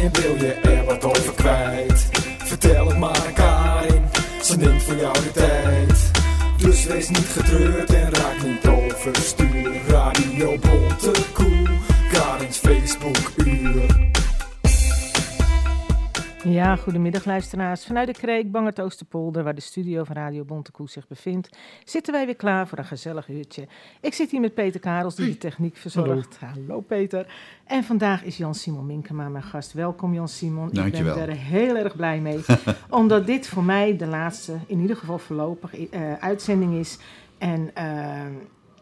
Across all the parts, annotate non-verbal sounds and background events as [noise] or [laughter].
En wil je goedemiddag luisteraars. Vanuit de Kreek, Bangert Oosterpolder, waar de studio van Radio Bontekoe zich bevindt, zitten wij weer klaar voor een gezellig uurtje. Ik zit hier met Peter Karels, die de techniek verzorgt. Hallo, Peter. En vandaag is Jan-Simon Minkema mijn gast. Welkom Jan-Simon. Ik ben er heel erg blij mee, [laughs] omdat dit voor mij de laatste, in ieder geval voorlopig, eh, uitzending is. En... eh,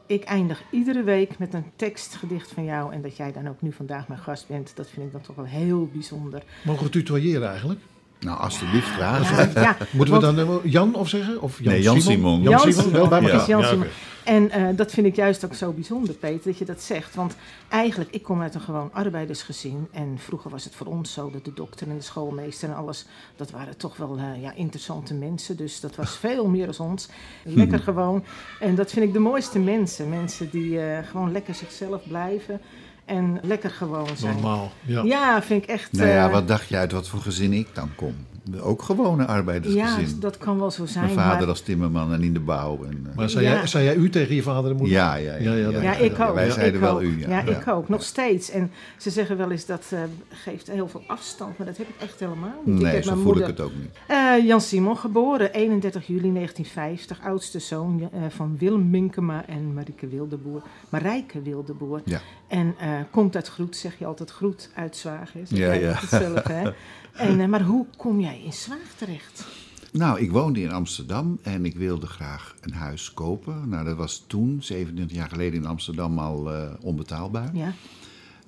ik eindig iedere week met een tekstgedicht van jou. En dat jij dan ook nu vandaag mijn gast bent, dat vind ik dan toch wel heel bijzonder. Mogen we tutoyeren eigenlijk? Nou, alsjeblieft, graag. Ja, ja, Moeten we dan Jan of zeggen? Of Jan Nee, Jan Simon? Simon. Jan Jan Simon, wel bij elkaar. Jan Simon. En eh, dat vind ik juist ook zo bijzonder, Peter, dat je dat zegt. Want eigenlijk, ik kom uit een gewoon arbeidersgezin. En vroeger was het voor ons zo dat de dokter en de schoolmeester en alles... dat waren toch wel eh, ja, interessante mensen. Dus dat was veel meer dan ons. Lekker gewoon. En dat vind ik de mooiste mensen. Mensen die eh, gewoon lekker zichzelf blijven. En lekker gewoon zijn. Normaal. Ja. Ja, vind ik echt... Nou ja, eh, wat dacht je uit wat voor gezin ik dan kom? Ook gewone ja, arbeidersgezin. dat kan wel zo zijn. Mijn vader maar- als timmerman en in de bouw. En, eh, Maar zei, Ja. jij, zei jij u tegen je vader en moeder? ja, ja, ja. Ja, ja, Ja, ik ook. Wij Ja, zeiden ik wel ook. u. Ja, Ja, ik ook. Nog steeds. En ze zeggen wel eens dat eh, geeft heel veel afstand, maar dat heb ik echt helemaal niet. ik Nee, heb zo mijn voel ik moeder. het ook niet. Eh, Jan Simon, geboren 31 juli 1950, oudste zoon eh, van Willem Minkema en Marieke Wildeboer. Marijke Wildeboer. Ja. En eh, komt uit Groet, zeg je altijd Groet uit Zwaag. Ja, ja. hè? [laughs] En, eh, maar hoe kom jij in Zwaag terecht? Nou, ik woonde in Amsterdam en ik wilde graag een huis kopen. Nou, dat was toen, 27 jaar geleden in Amsterdam, al eh, onbetaalbaar. Ja,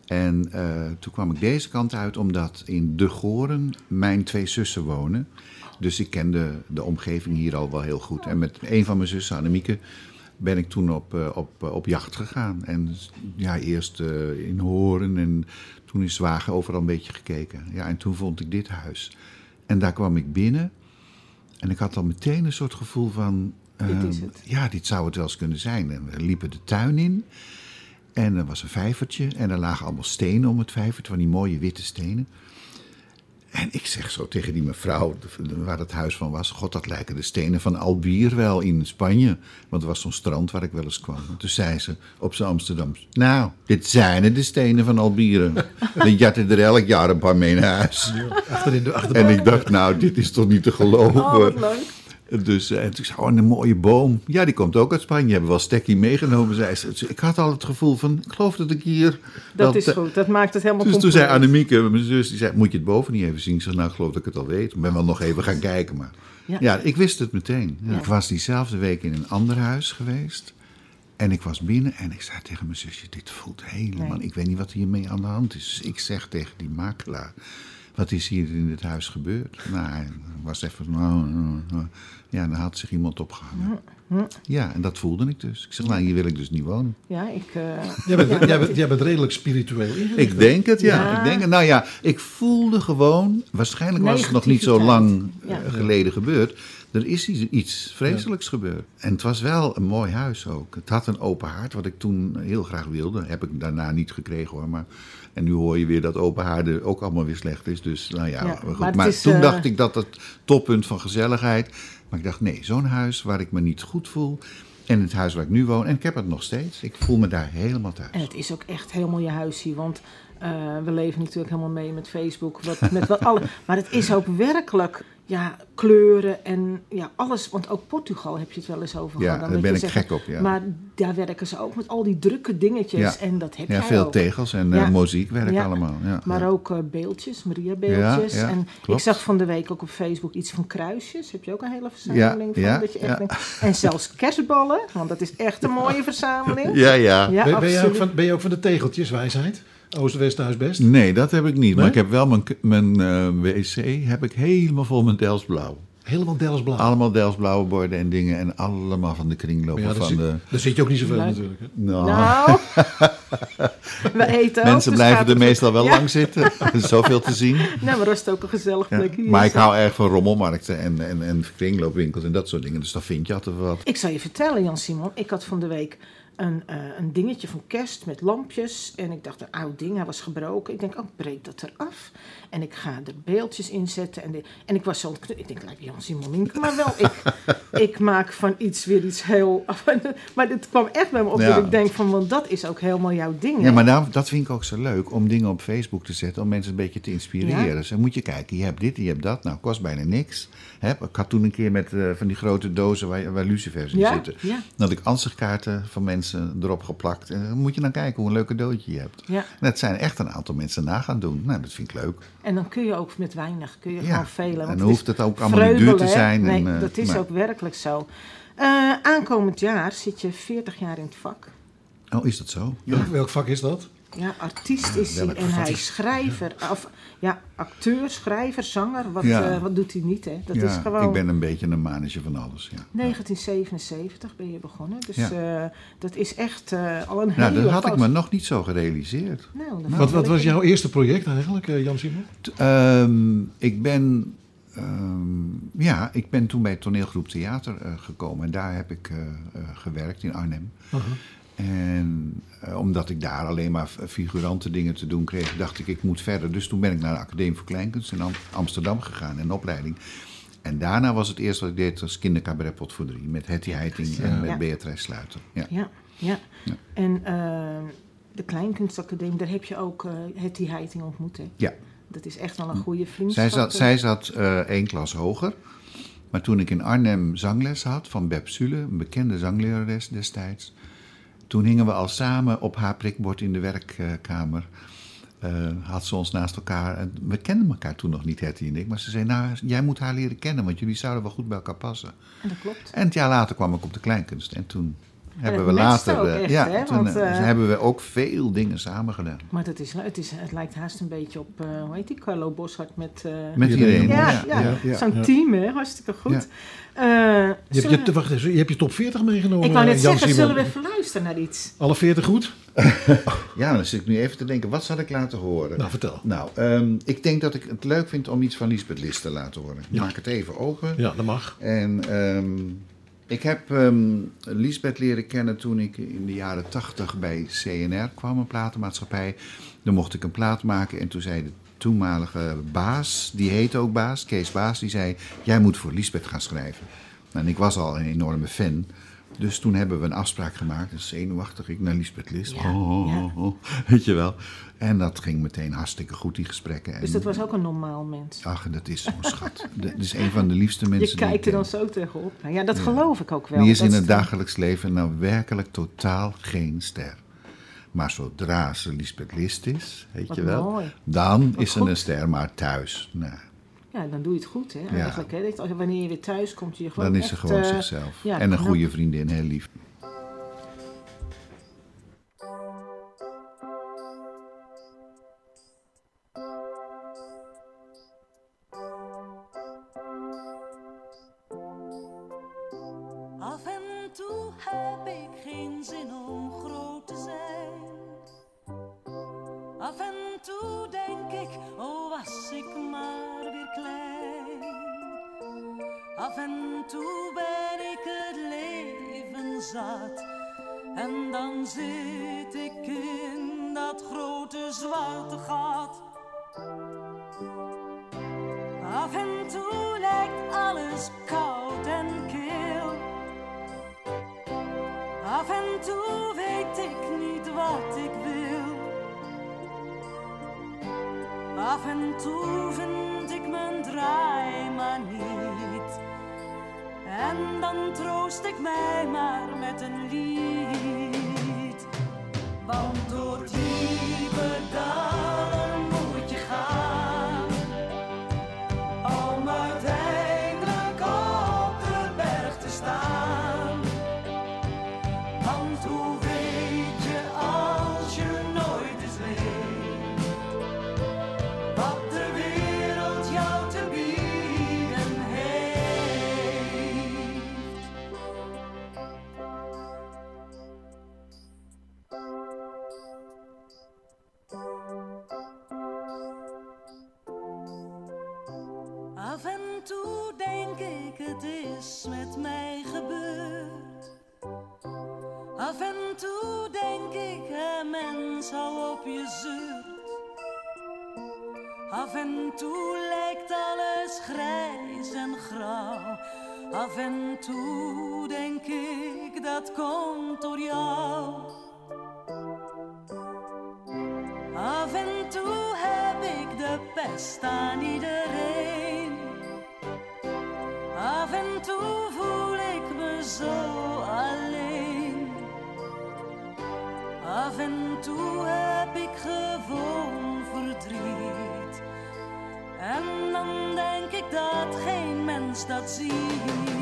En eh, toen kwam ik deze kant uit omdat in De Goren mijn twee zussen wonen. Dus ik kende de omgeving hier al wel heel goed. En met een van mijn zussen, Annemieke, ben ik toen op, eh, op, eh, op jacht gegaan. En ja, eerst eh, in Horen en toen in Zwagen overal een beetje gekeken. Ja, en toen vond ik dit huis. En daar kwam ik binnen en ik had al meteen een soort gevoel van... Dit is het. Ja, dit zou het wel eens kunnen zijn. En we liepen de tuin in. En er was een vijvertje en er lagen allemaal stenen om het vijvertje, van die mooie witte stenen. En ik zeg zo tegen die mevrouw waar het huis van was: God, dat lijken de stenen van Albier wel in Spanje. Want er was zo'n strand waar ik wel eens kwam. En toen zei ze op zijn Amsterdams: Nou, dit zijn het, de stenen van Albieren. Dan jatten er elk jaar een paar mee naar huis. Achter in de achterbank. En ik dacht: Nou, dit is toch niet te geloven. oh, wat leuk. Dus, eh, en toen zei ik, oh, een mooie boom. Ja, die komt ook uit Spanje. Hebben wel stekkie meegenomen, zei ze. Dus ik had al het gevoel van, ik geloof dat ik hier... Dat is te- goed, dat maakt het helemaal Dus toen zei Annemieke, mijn zus, die zei, moet je het boven niet even zien? Ik zei, nou, ik geloof dat ik het al weet. Ik ben wel nog even gaan kijken, maar... Ja. Ja, ik wist het meteen. Ja. Ik was diezelfde week in een ander huis geweest. En ik was binnen en ik zei tegen mijn zusje, dit voelt helemaal... Nee. Ik weet niet wat hiermee aan de hand is. Dus ik zeg tegen die makelaar, wat is hier in dit huis gebeurd? Nou, hij was even... nou, nou, nou. Ja, dan had zich iemand opgehangen. Ja, en dat voelde ik dus. Ik zeg, nou, hier wil ik dus niet wonen. Ja, ik... eh, Jij bent, [laughs] ja, jij, bent, jij bent redelijk spiritueel. Ik denk het, ja. Ja. Ik denk het. Nou ja, ik voelde gewoon, waarschijnlijk was het nog niet zo lang Ja. eh, geleden gebeurd. Er is iets, iets vreselijks gebeurd. En het was wel een mooi huis ook. Het had een open haard, wat ik toen heel graag wilde. Heb ik daarna niet gekregen hoor. Maar, en nu hoor je weer dat open haarden ook allemaal weer slecht is. Dus nou ja, goed. maar Maar, het is, toen eh, dacht ik dat het toppunt van gezelligheid. Maar ik dacht, nee, zo'n huis waar ik me niet goed voel. En het huis waar ik nu woon, en ik heb het nog steeds. Ik voel me daar helemaal thuis. En het is ook echt helemaal je huis hier, want eh, we leven natuurlijk helemaal mee met Facebook, wat, met wat alle, [laughs] maar het is ook werkelijk, ja, kleuren en ja, alles, want ook Portugal heb je het wel eens over Ja, gehad. Dan daar ben ik zeggen, gek op, ja. Maar daar werken ze ook met al die drukke dingetjes Ja. en dat heb Ja, veel ook. tegels en Ja. eh muziekwerk Ja. allemaal. Ja, Maar ja. ook eh, beeldjes, Maria-beeldjes. Ja, ja, en ik zag van de week ook op Facebook iets van kruisjes. Heb je ook een hele verzameling van? ja, dat je echt denkt- En zelfs kerstballen, want dat is echt een mooie [laughs] verzameling. Ja, ja. Ja, ben, ben, je ook absoluut. van, ben je ook van de tegeltjes, wijsheid? Oost, West, Thuis, Best? Nee, dat heb ik niet. Maar ik heb wel mijn, mijn eh, wc heb ik helemaal vol met Delftsblauw. Helemaal Delftsblauw. Allemaal Delftsblauwe borden en dingen. En allemaal van de kringlopen ja, daar, van zit, de... daar zit je ook niet zoveel natuurlijk. Hè? Nou, Nou, [laughs] we eten ook, mensen dus blijven er meestal wel Ja. lang zitten. [laughs] [laughs] Zoveel te zien. Nou, maar dat is ook een gezellig Ja. plekje. hier. Maar ik hou erg van rommelmarkten en, en, en kringloopwinkels en dat soort dingen. Dus dan vind je altijd wel wat. Ik zal je vertellen, Jan Simon. Ik had van de week een, eh, een dingetje van kerst met lampjes. En ik dacht, een oud ding, hij was gebroken. Ik denk, oh, breek dat eraf. En ik ga er beeldjes in zetten. En, de- en ik was zo... Ik denk, lijkt Jan Simon. Maar wel, ik, [laughs] ik maak van iets weer iets heel... [laughs] Maar dit kwam echt bij me op Ja. dat ik denk van... Want dat is ook helemaal jouw ding. Ja, hè? maar nou, dat vind ik ook zo leuk, om dingen op Facebook te zetten, om mensen een beetje te inspireren. Ja. Dus dan moet je kijken, je hebt dit, je hebt dat, nou, kost bijna niks. Hè, ik had toen een keer met eh, van die grote dozen waar, waar lucifers in Ja, zitten. ja. Dan had ik ansichtkaarten van mensen erop geplakt. En dan moet je dan kijken hoe een leuk cadeautje je hebt. Ja. En dat zijn echt een aantal mensen na gaan doen. Nou, dat vind ik leuk. En dan kun je ook met weinig, kun je Ja, gewoon velen. en dan het hoeft het ook allemaal niet duur te zijn Nee, en, eh, dat is maar- ook werkelijk zo. Eh, aankomend jaar zit je 40 jaar in het vak. Oh, is dat zo? Welk, welk vak is dat? Ja, artiest is hij en hij is schrijver. Of, ja, acteur, schrijver, zanger. Wat, Ja. eh, wat doet hij niet, hè? Dat ja, is gewoon... ik ben een beetje een mannetje van alles, ja. 1977 ben je begonnen. Dus Ja. eh, dat is echt eh, al een Nou, hele dat had ik me nog niet zo gerealiseerd. Nou, dat Wat, wat was jouw eerste project eigenlijk, Jan Simon? T- ehm, ik ben. ehm, ja, ik ben toen bij toneelgroep Theater eh, gekomen. En daar heb ik eh, eh, gewerkt in Arnhem. En eh, omdat ik daar alleen maar figurante dingen te doen kreeg, dacht ik, ik moet verder. Dus toen ben ik naar de Academie voor Kleinkunst in Am- Amsterdam gegaan, in opleiding. En daarna was het eerst wat ik deed, was kindercabaret pot voor drie. Met Hetty Heiting en met. Beatrice Sluiter. Ja. Ja, ja. Ja. En eh, de Kleinkunstacademie, daar heb je ook uh, Hetty Heiting ontmoet, hè? ja. Dat is echt wel een goede vriendschap. Zij zat, zij zat één klas hoger. Maar toen ik in Arnhem zangles had van Beb Sule, een bekende zanglerares destijds. Toen hingen we al samen op haar prikbord in de werkkamer. Eh, had ze ons naast elkaar. En we kenden elkaar toen nog niet, Hetty en ik. Maar ze zei: Nou, jij moet haar leren kennen, want jullie zouden wel goed bij elkaar passen. En dat klopt. En het jaar later kwam ik op de kleinkunst. En toen hebben we later. ook eh, echt, ja, hè, toen want, eh, eh, hebben we ook veel dingen samen gedaan. Maar dat is, het, is, het lijkt haast een beetje op, uh, hoe heet die, Carlo Boshart met... Uh, Met iedereen. Ja, ja, ja, ja, ja. zo'n ja. team, hè, hartstikke goed. Ja. Uh, Je hebt je, wacht even, je hebt je top 40 meegenomen, ik wou net Jan zeggen, Simon. zullen we even luisteren naar iets? Alle 40 goed? [laughs] Ja, dan zit ik nu even te denken, wat zal ik laten horen? Nou, vertel. Nou, ehm, ik denk dat ik het leuk vind om iets van Lisbeth List te laten horen. Ik maak het even open. Ja, dat mag. En ehm, ik heb ehm Lisbeth leren kennen toen ik in de jaren tachtig bij CNR kwam, een platenmaatschappij. Dan mocht ik een plaat maken en toen zei de toenmalige baas, die heette ook baas, Kees Baas, die zei, jij moet voor Lisbeth gaan schrijven. En ik was al een enorme fan. Dus toen hebben we een afspraak gemaakt. Dus zenuwachtig, ik naar Lisbeth List. Ja, Oh, oh, oh, oh. Weet je wel. En dat ging meteen hartstikke goed, die gesprekken. Dus En- dat was ook een normaal mens. Ach, dat is zo'n schat. [laughs] Dat is een van de liefste mensen Je die ik kijkt er dan zo tegenop. Nou ja, dat geloof ik ook wel. Die is Dat in het dagelijks leven nou werkelijk totaal geen ster. Maar zodra ze Lisbeth List is, weet Wat je wel, mooi. dan Wat is ze een ster, maar thuis, nou, Ja, dan doe je het goed, hè? Eigenlijk, hè? Dat Wanneer je weer thuis komt, je gewoon dan is ze echt, gewoon eh, zichzelf. ja, en een goede vriendin, heel lief. Toe denk ik, dat komt door jou. Af en toe heb ik de pest aan iedereen. Af en toe voel ik me zo alleen. Af en toe heb ik gewoon verdriet. En dan denk ik dat geen mens dat ziet.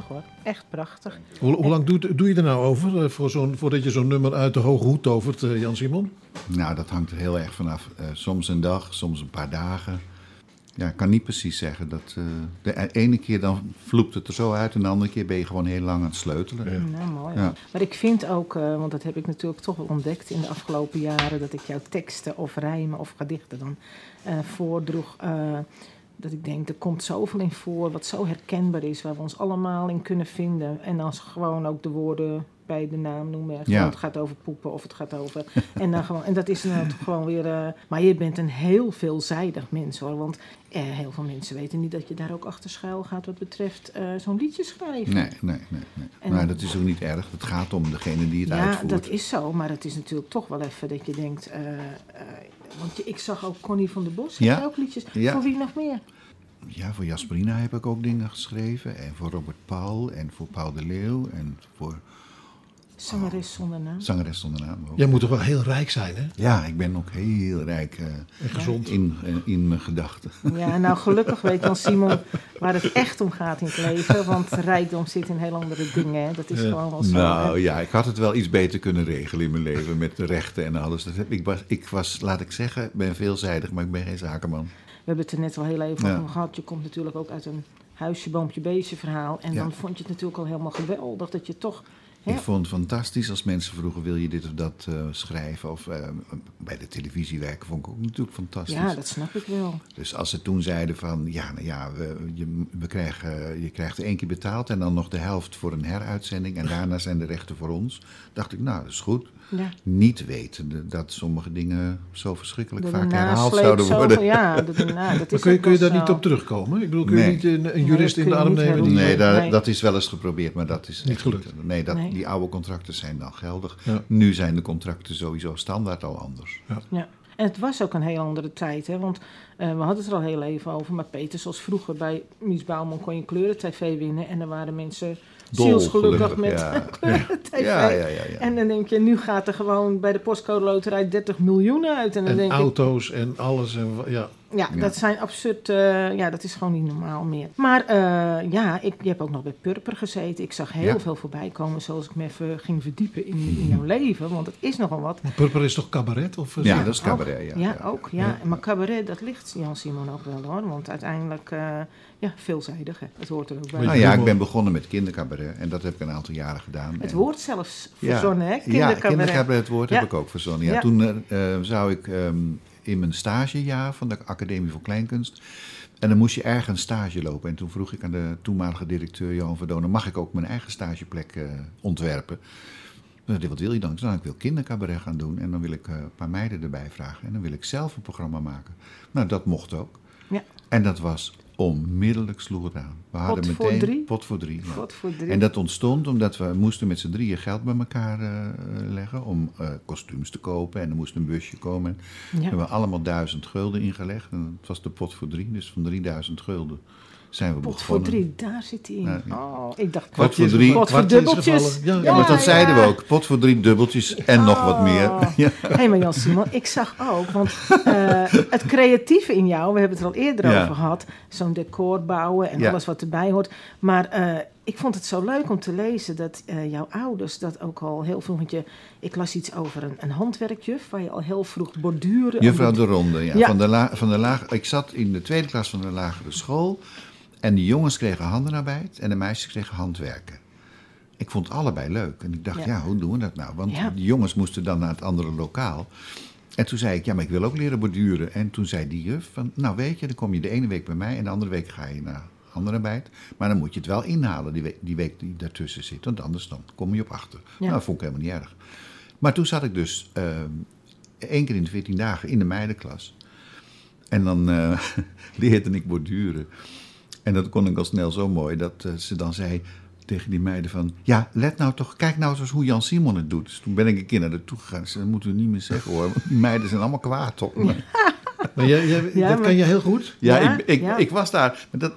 Prachtig hoor. Echt prachtig. Hoe, hoe lang doe, doe je er nou over eh, voor zo'n, voordat je zo'n nummer uit de hoge hoed tovert, eh, Jan Simon? Nou, dat hangt er heel erg vanaf. Eh soms een dag, soms een paar dagen. Ja, ik kan niet precies zeggen. Dat, eh, de ene keer dan vloept het er zo uit en de andere keer ben je gewoon heel lang aan het sleutelen. Nou, mooi. Ja. Maar ik vind ook, eh, want dat heb ik natuurlijk toch wel ontdekt in de afgelopen jaren, dat ik jouw teksten of rijmen of gedichten dan eh, voordroeg. Dat ik denk, er komt zoveel in voor wat zo herkenbaar is, waar we ons allemaal in kunnen vinden. En als gewoon ook de woorden bij de naam noemen. Gewoon, Ja. Het gaat over poepen of het gaat over. [laughs] en, dan gewoon, en dat is nou toch gewoon weer. eh, maar je bent een heel veelzijdig mens hoor. Want eh, heel veel mensen weten niet dat je daar ook achter schuil gaat wat betreft eh, zo'n liedje schrijven. Nee, nee, nee. nee. En- maar dat is ook niet erg. Het gaat om degene die het Ja, uitvoert. dat is zo, maar het is natuurlijk toch wel even dat je denkt. want je, ik zag ook Connie van der Bos, Ja. ook liedjes. Ja. Voor wie nog meer? Ja, voor Jasperina heb ik ook dingen geschreven. En voor Robert Paul en voor Paul de Leeuw en voor Zangeres zonder naam. zangeres zonder naam ook. Jij moet toch wel heel rijk zijn, hè? Ja, ik ben ook heel rijk eh, En gezond. in, eh, in mijn gedachten. Ja, nou gelukkig weet dan Simon waar het echt om gaat in het leven. Want rijkdom zit in heel andere dingen. Hè. Dat is gewoon wel zo. hè. Nou ja, ik had het wel iets beter kunnen regelen in mijn leven met de rechten en alles. Dat heb, ik, was, ik was, laat ik zeggen, ben veelzijdig, maar ik ben geen zakenman. We hebben het er net al heel even Ja. over gehad. Je komt natuurlijk ook uit een huisje, boompje, beestje verhaal. En Ja. dan vond je het natuurlijk al helemaal geweldig dat je toch... Ik vond het fantastisch als mensen vroegen, wil je dit of dat eh, schrijven? Of eh, bij de televisie werken vond ik ook natuurlijk fantastisch. ja, dat snap ik wel. Dus als ze toen zeiden van, ja, nou ja, we, je, we krijgen, je krijgt één keer betaald en dan nog de helft voor een heruitzending en [laughs] daarna zijn de rechten voor ons. Dacht ik, nou, dat is goed. Ja. Niet wetende dat sommige dingen zo verschrikkelijk de vaak herhaald zouden worden. Ja, de [laughs] dat is kun je, kun daar niet op terugkomen? Ik bedoel, kun je Nee. niet een, een jurist in de arm nemen? Die, Nee, daar- Nee. dat is wel eens geprobeerd, maar dat is Niet gelukt. Nee, dat, Nee. die oude contracten zijn dan geldig. Ja. Nu zijn de contracten sowieso standaard al anders. Ja. En het was ook een heel andere tijd, hè? want eh, we hadden het er al heel even over. Maar Peter, zoals vroeger bij Mies Bouwman kon je kleuren-tv winnen. En er waren mensen zielsgelukkig met ja. [laughs] kleuren-tv. Ja, ja, ja. En dan denk je, nu gaat er gewoon bij de postcode loterij 30 miljoen uit. En dan en denk ik, auto's en alles. En, ja. Ja, Ja. dat zijn absurd, eh, ja, dat is gewoon niet normaal meer. Maar eh, ja, ik, je hebt ook nog bij Purper gezeten. Ik zag heel Ja. veel voorbij komen, zoals ik me even ging verdiepen in, in jouw leven. Want het is nogal wat. Maar Purper is toch cabaret? Of, eh, Ja, dat is cabaret. Ja, Ja, ja. ook. Ja. Maar cabaret, dat ligt Jan Simon ook wel hoor. Want uiteindelijk, eh, ja, veelzijdig. Hè. Het hoort er ook bij. Nou ja, ik ben begonnen met kindercabaret en dat heb ik een aantal jaren gedaan. Het En- woord zelfs Ja. verzonnen, hè? Ja, Kindercabaret. kindercabaret, het woord Ja. heb ik ook verzonnen. Ja, Ja. Toen zou ik ehm, in mijn stagejaar van de Academie voor Kleinkunst... en dan moest je ergens stage lopen. En toen vroeg ik aan de toenmalige directeur Johan Verdonen... mag ik ook mijn eigen stageplek eh, ontwerpen? Hij, wat wil je dan? Ik zei, nou, ik wil kindercabaret gaan doen... en dan wil ik eh, een paar meiden erbij vragen. En dan wil ik zelf een programma maken. Nou, dat mocht ook. Ja. En dat was onmiddellijk sloeg het aan. We hadden voor meteen drie? pot voor drie. ja. God voor drie. En dat ontstond omdat we moesten met z'n drieën geld bij elkaar eh, leggen om eh, kostuums te kopen. En er moest een busje komen. We hebben allemaal duizend gulden ingelegd. En het was de pot voor drie, dus van 3000 gulden zijn we Pot voor begonnen. drie, daar zit hij in. Ja. Oh, ik dacht, Pot voor drie. Pot voor dubbeltjes. Ja, Ja, maar dat Ja, zeiden we ook. Pot voor drie dubbeltjes en nog wat meer. Oh. [laughs] Ja. Hé, maar Jan Simon, ik zag ook, want eh, het creatieve in jou, we hebben het er al eerder Ja. over gehad, zo'n decor bouwen en Ja. alles wat erbij hoort. Maar eh, ik vond het zo leuk om te lezen dat eh, jouw ouders dat ook al heel veel, want je, ik las iets over een, een handwerkjuf waar je al heel vroeg borduren. Juffrouw de Ronde, ja. Ja. Van de la, van de laag, ik zat in de tweede klas van de lagere school. En de jongens kregen handenarbeid en de meisjes kregen handwerken. Ik vond allebei leuk. En ik dacht, Ja. ja, hoe doen we dat nou? Want Ja. de jongens moesten dan naar het andere lokaal. En toen zei ik, ja, maar ik wil ook leren borduren. En toen zei die juf van, nou weet je, dan kom je de ene week bij mij... en de andere week ga je naar handenarbeid. Maar dan moet je het wel inhalen, die week, die week die daartussen zit. Want anders dan kom je op achter. Ja. Nou, dat vond ik helemaal niet erg. Maar toen zat ik dus eh, één keer in de 14 dagen in de meidenklas. En dan eh, [laughs] leerde ik borduren. En dat kon ik al snel zo mooi dat eh, ze dan zei tegen die meiden van... Ja, let nou toch, kijk nou eens hoe Jan Simon het doet. Dus toen ben ik een keer naar haar toe gegaan. Ze zei, dat moeten we niet meer zeggen hoor, want die meiden zijn allemaal kwaad op me. [laughs] Maar jij, jij- Ja, dat maar- kan je heel goed. Ja, Ja, ik, ik, ja. ik was daar. Maar dat,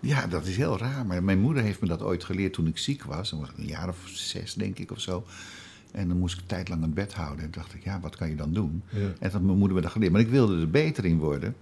ja, dat is heel raar. Maar mijn moeder heeft me dat ooit geleerd toen ik ziek was. Dan was ik een jaar of zes, denk ik, of zo. En dan moest ik een tijd lang een bed houden. En dacht ik, ja, wat kan je dan doen? Ja. En dat had mijn moeder me dat geleerd. Maar ik wilde er beter in worden.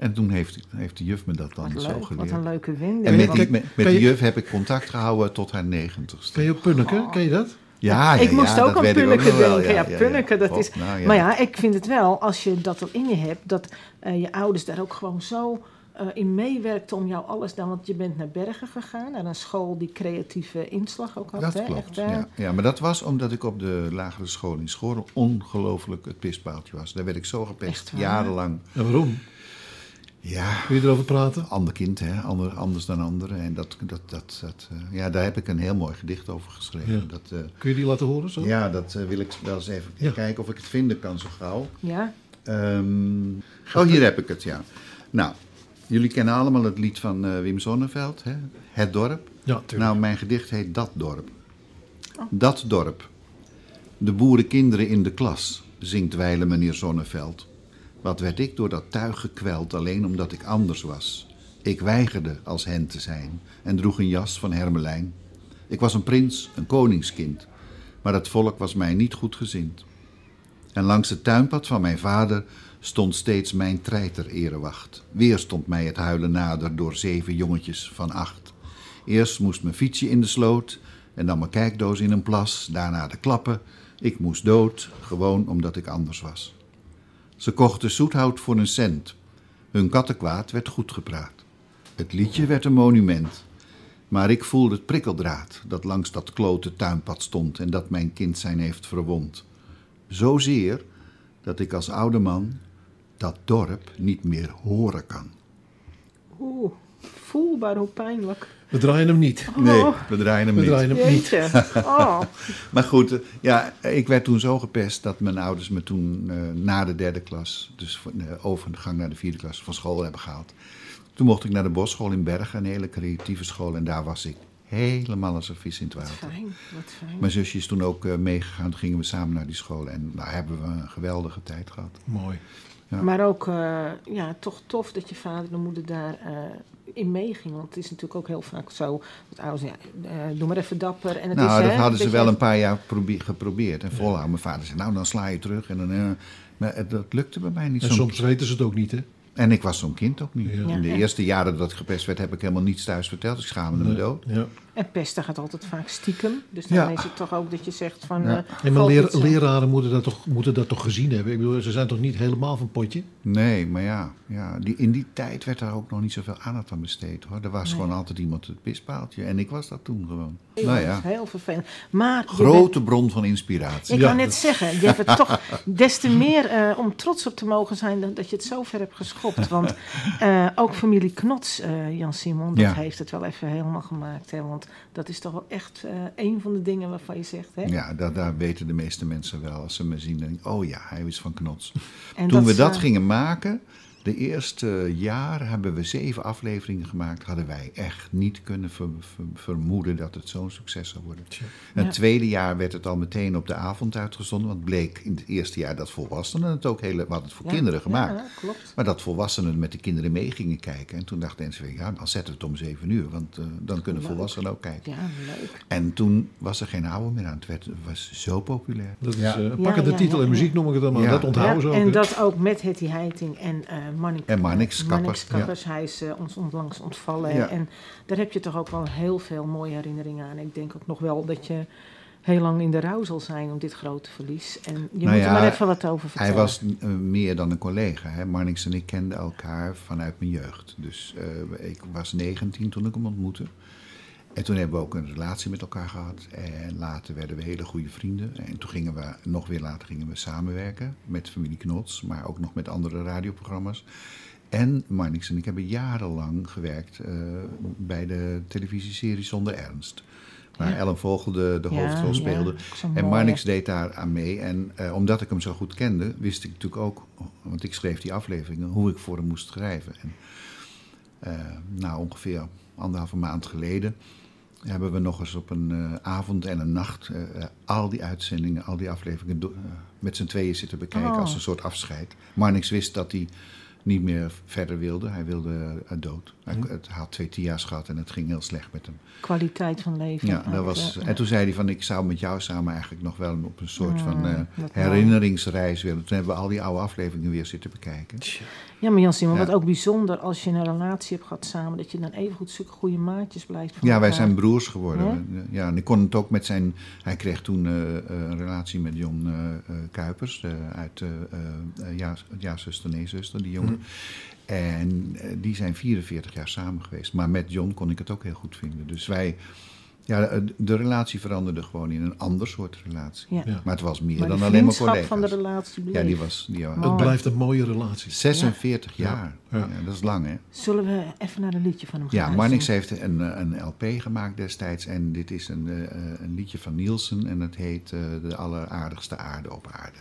En toen heeft, heeft de juf me dat dan Wat zo leuk, wat geleerd. een leuke wending. En met die, met, je- juf heb ik contact gehouden tot haar negentigste. Ken je ook Punneke? Ken je dat? Ja, ja, ik moest ja, ook dat aan Punneke denken. Ja, Punneke, dat Oh, is... nou ja. Maar ja, ik vind het wel, als je dat al in je hebt, dat eh, je ouders daar ook gewoon zo eh, in meewerkten om jou alles dan... Want je bent naar Bergen gegaan, naar een school die creatieve inslag ook had. Dat hè, klopt. echt, ja. ja, maar dat was omdat ik op de lagere school in Schoren ongelooflijk het pispaaltje was. Daar werd ik zo gepest, jarenlang. En waarom? Ja, Kun je erover praten? ander kind, hè? Ander, anders dan anderen. En dat, dat, dat, dat, eh, ja, daar heb ik een heel mooi gedicht over geschreven. Ja. Dat, eh, Kun je die laten horen zo? ja, dat eh, wil ik wel eens even Ja. kijken of ik het vinden kan zo gauw. ja, Ehm, oh, hier heb ik het, ja. Nou, jullie kennen allemaal het lied van Wim Sonneveld, hè? Het dorp. Ja, tuurlijk. Nou, mijn gedicht heet Dat dorp. Dat dorp. De boerenkinderen in de klas, zingt wijlen meneer Zonneveld. Wat werd ik door dat tuig gekweld alleen omdat ik anders was. Ik weigerde als hen te zijn en droeg een jas van hermelijn. Ik was een prins, een koningskind, maar het volk was mij niet goed gezind. En langs het tuinpad van mijn vader stond steeds mijn treiter erewacht. Weer stond mij het huilen nader door zeven jongetjes van acht. Eerst moest mijn fietsje in de sloot en dan mijn kijkdoos in een plas, daarna de klappen. Ik moest dood, gewoon omdat ik anders was. Ze kochten zoethout voor een cent. Hun kattenkwaad werd goed gepraat. Het liedje werd een monument. Maar ik voelde het prikkeldraad dat langs dat klote tuinpad stond en dat mijn kind zijn heeft verwond. Zozeer dat ik als oude man dat dorp niet meer horen kan. oeh, voelbaar hoe pijnlijk. We draaien hem niet. Nee, Oh. we draaien hem We niet. draaien hem niet. Oh. [laughs] Maar goed, eh, ja, ik werd toen zo gepest dat mijn ouders me toen eh, na de derde klas, dus voor de overgang naar de vierde klas, van school hebben gehaald. Toen mocht ik naar de bosschool in Bergen, een hele creatieve school. En daar was ik helemaal als een vis in het Wat water. fijn, wat fijn. Mijn zusje is toen ook eh, meegegaan, toen gingen we samen naar die school. En daar hebben we een geweldige tijd gehad. Mooi. Ja. Maar ook, eh, ja, toch tof dat je vader en moeder daar eh, in meegingen. Want het is natuurlijk ook heel vaak zo dat ouders, ja, eh, doe maar even dapper. En het nou, is, dat hè, hadden ze wel een paar jaar probe- geprobeerd en volhouden. Mijn vader zei, nou dan sla je terug. En dan, eh, maar het- dat lukte bij mij niet. En soms weten ze het ook niet, hè? En ik was zo'n kind ook niet. Ja. In de Ja. eerste jaren dat ik gepest werd, heb ik helemaal niets thuis verteld. Ik schaamde me dood. Ja. En pesten gaat altijd vaak stiekem. Dus dan Ja. is het toch ook dat je zegt van... Ja. eh, Nee, maar leer- eh, leraren moeten dat, toch, moeten dat toch gezien hebben? Ik bedoel, ze zijn toch niet helemaal van potje? Nee, maar ja, ja die, in die tijd werd daar ook nog niet zoveel aandacht aan besteed. hoor. Er was Nee. gewoon altijd iemand het pispaaltje. En ik was dat toen gewoon. heel, nou ja, heel vervelend. Maar je grote bron van inspiratie. Ik Ja, kan net dat- zeggen, je hebt het toch des te meer eh, om trots op te mogen zijn dat je het zo ver hebt geschopt. Want [laughs] eh, ook familie Knots, eh, Jan Simon, dat Ja. heeft het wel even helemaal gemaakt. Hè? Want dat is toch wel echt eh, een van de dingen waarvan je zegt. Hè? Ja, dat, daar weten de meeste mensen wel. Als ze me zien, denk ik, oh ja, hij is van Knots. En Toen we dat gingen maken, de eerste jaar hebben we zeven afleveringen gemaakt. Hadden wij echt niet kunnen ver- ver- vermoeden dat het zo'n succes zou worden. En het tweede jaar werd het al meteen op de avond uitgezonden. Want bleek in het eerste jaar dat volwassenen het ook heel... We hadden het voor ja, kinderen gemaakt. Ja, klopt. Maar dat volwassenen met de kinderen mee gingen kijken. En toen dachten mensen, ja, dan zetten we het om zeven uur. Want eh, dan kunnen Leuk. volwassenen ook kijken. Ja, leuk. En toen was er geen houden meer aan. Het, werd, was zo populair. Dat is Ja. eh, Ja, pakkende ja, titel ja, en muziek noem ik het dan maar. Ja. Dat onthouden Ja, ze ook. en dat ook met Hetty Heiting en eh Manning, En Mannix Kappers, ja. Hij is eh, ons onlangs ontvallen. Ja. En daar heb je toch ook wel heel veel mooie herinneringen aan. Ik denk ook nog wel dat je heel lang in de rouw zal zijn om dit grote verlies. En je moet Nou ja, er maar even wat over vertellen. Hij was eh, meer dan een collega. Hè. Marnix en ik kenden elkaar vanuit mijn jeugd. Dus eh, ik was 19 toen ik hem ontmoette. En toen hebben we ook een relatie met elkaar gehad. En later werden we hele goede vrienden. En toen gingen we, nog weer later gingen we samenwerken met familie Knots. Maar ook nog met andere radioprogramma's. En Marnix en ik hebben jarenlang gewerkt eh, bij de televisieserie Zonder Ernst. Waar Ja. Ellen Vogel de, hoofdrol ja, speelde. En. Marnix deed daar aan mee. En eh, omdat ik hem zo goed kende, wist ik natuurlijk ook, want ik schreef die afleveringen, hoe ik voor hem moest schrijven. En eh, nou, ongeveer anderhalve maand geleden hebben we nog eens op een eh, avond en een nacht eh, eh, al die uitzendingen, al die afleveringen met z'n tweeën zitten bekijken Oh. als een soort afscheid. Marnix wist dat hij niet meer verder wilde. Hij wilde dood. Hij, het had twee TIA's gehad en het ging heel slecht met hem. Kwaliteit van leven. Ja, dat was, en toen zei hij van, ik zou met jou samen eigenlijk nog wel op een soort van eh, herinneringsreis willen. Toen hebben we al die oude afleveringen weer zitten bekijken. Ja, maar Jan Simon, wat ook bijzonder als je een relatie hebt gehad samen, dat je dan even goed zulke goede maatjes blijft. van Ja, wij zijn broers geworden. Ja? Ja, en ik kon het ook met zijn... Hij kreeg toen eh, eh, een relatie met Jon Kuipers uit ja, Ja, zuster, nee, zuster, die jongen. En eh, die zijn 44 jaar samen geweest. Maar met John kon ik het ook heel goed vinden. Dus wij... Ja, de, de relatie veranderde gewoon in een ander soort relatie. Ja. Ja. Maar het was meer Maar dan alleen maar collega's. van de relatie bleef. Ja, die was... Die, Mooi. Het blijft een mooie relatie. 46 Ja. jaar. Ja. Ja. dat is lang, hè? Zullen we even naar een liedje van hem gaan Ja? Marnix heeft een, eh, een LP gemaakt destijds. En dit is een, eh, eh, een liedje van Nielsen. En het heet eh, De Alleraardigste Aarde op Aarde.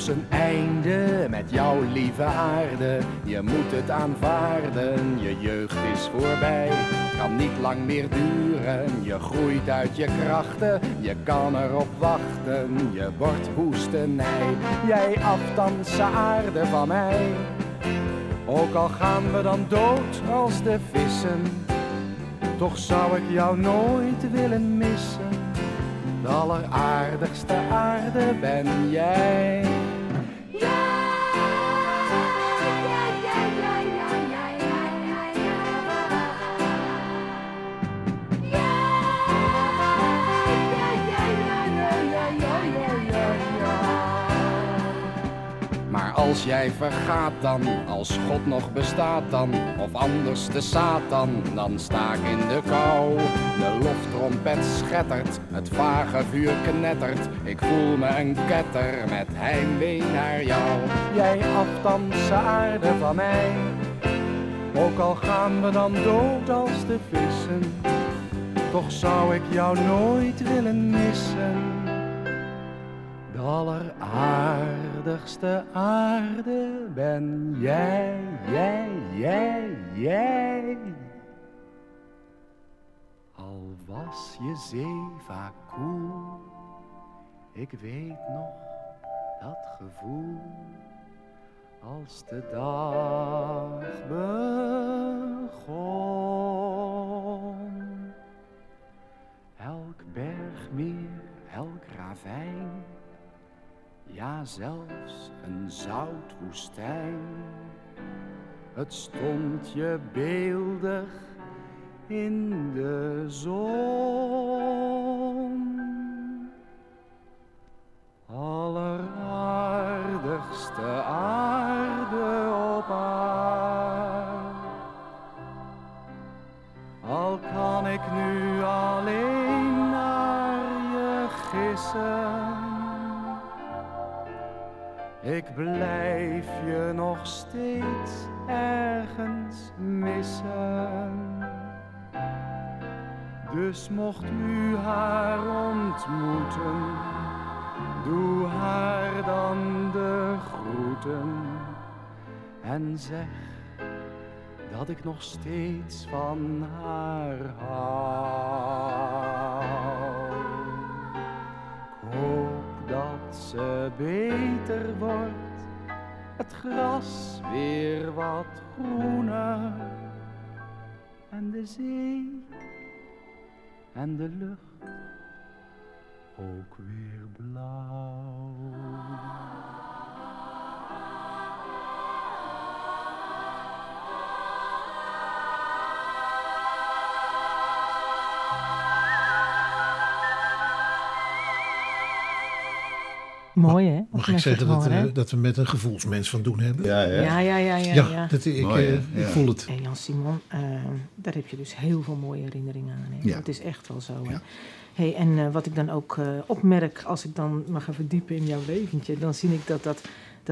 Zijn einde met jouw lieve aarde. Je moet het aanvaarden, je jeugd is voorbij. Kan niet lang meer duren, je groeit uit je krachten. Je kan erop wachten, je wordt woestenij. Jij afdanse aarde van mij. Ook al gaan we dan dood als de vissen. Toch zou ik jou nooit willen missen. De alleraardigste aarde ben jij. Als jij vergaat dan, als God nog bestaat dan, of anders de Satan, dan sta ik in de kou. De loftrompet schettert, het vage vuur knettert, ik voel me een ketter met heimwee naar jou. Jij afdanse aarde van mij, ook al gaan we dan dood als de vissen, toch zou ik jou nooit willen missen. De aarde ben jij, jij, jij, jij. Al was je zee vaak koel, ik weet nog dat gevoel. Als de dag begon. Elk bergmeer, elk ravijn, ja zelfs een zoutwoestijn. Het stond je beeldig in de zon. Alleraardigste aarde op aarde. Al kan ik nu alleen naar je gissen. Ik blijf je nog steeds ergens missen. Dus mocht u haar ontmoeten, doe haar dan de groeten en zeg dat ik nog steeds van haar hou. Ze beter wordt, het gras weer wat groener en de zee en de lucht ook weer blauw. Mooi hè? Mag ik zeggen dat, horen, hè? eh, dat we met een gevoelsmens van doen hebben? Ja, ja. Ja, ja, ja, ja. Ja, ja. dat, ik, Mooi, eh, ik voel het. Hey Jan Simon, eh, daar heb je dus heel veel mooie herinneringen aan. Hè? Ja. Dat is echt wel zo. Hè? Hey, en eh, wat ik dan ook eh, opmerk, als ik dan mag gaan verdiepen in jouw leventje, dan zie ik dat dat,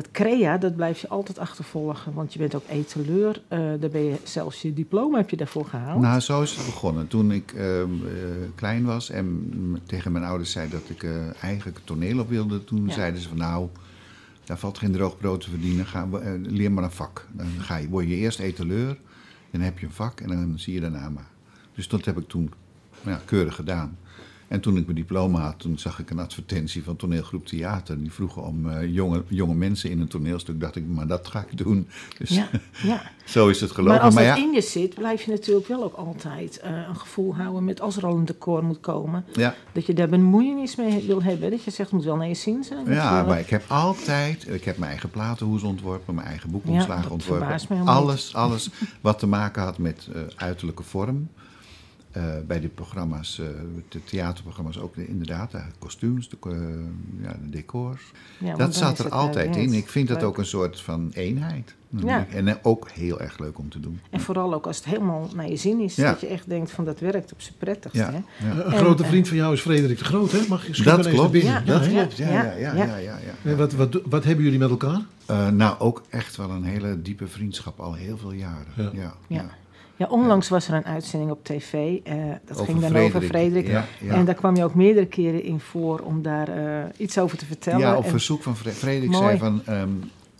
dat crea, dat blijf je altijd achtervolgen. Want je bent ook etaleur. eh daar ben je zelfs je diploma heb je daarvoor gehaald. Nou, zo is het begonnen. Toen ik ehm, eh, klein was en tegen mijn ouders zei dat ik eh, eigenlijk toneel op wilde, toen Ja. zeiden ze van nou, daar valt geen droog brood te verdienen, ga, eh, leer maar een vak. Dan ga je, word je eerst etaleur, dan heb je een vak en dan zie je daarna maar. Dus dat heb ik toen ja, keurig gedaan. En toen ik mijn diploma had, toen zag ik een advertentie van toneelgroep Theater. Die vroegen om eh, jonge, jonge mensen in een toneelstuk. dacht ik, maar dat ga ik doen. Dus Ja, ja. [laughs] zo is het gelopen. Maar als maar dat ja, in je zit, blijf je natuurlijk wel ook altijd eh, een gevoel houden met als er al een decor moet komen. ja, Dat je daar bemoeienis mee wil hebben. Dat je zegt, het moet wel naar je zin zijn. Ja, maar ik heb altijd, ik heb mijn eigen platenhoes ontworpen, mijn eigen boekomslagen ontworpen. Alles, alles wat te maken had met eh, uiterlijke vorm. Eh, bij de programma's, eh, de theaterprogramma's ook eh, inderdaad, de kostuums, de, eh, ja, de decors. Ja, dat zat er altijd eh, in. Ik vind dat ook een soort van eenheid. Ja. En eh, ook heel erg leuk om te doen. En vooral ook als het helemaal naar je zin is. Ja. Dat je echt denkt van dat werkt op zijn prettigst. Ja, Hè? ja. Een En, grote eh, vriend van jou is Frederik de Groot, hè? Mag je Dat klopt, binnen. Ja, dat klopt. Ja, ja, ja, ja, ja. ja, ja, ja. En wat, wat, wat hebben jullie met elkaar? Eh, nou, ook echt wel een hele diepe vriendschap, al heel veel jaren. Ja. Ja. Onlangs was er een uitzending op tv. eh, dat Over ging dan over Frederik. Frederik. Ja, ja. En daar kwam je ook meerdere keren in voor om daar eh, iets over te vertellen. Ja, op En- verzoek van Fre- Frederik Mooi. zei van... ehm,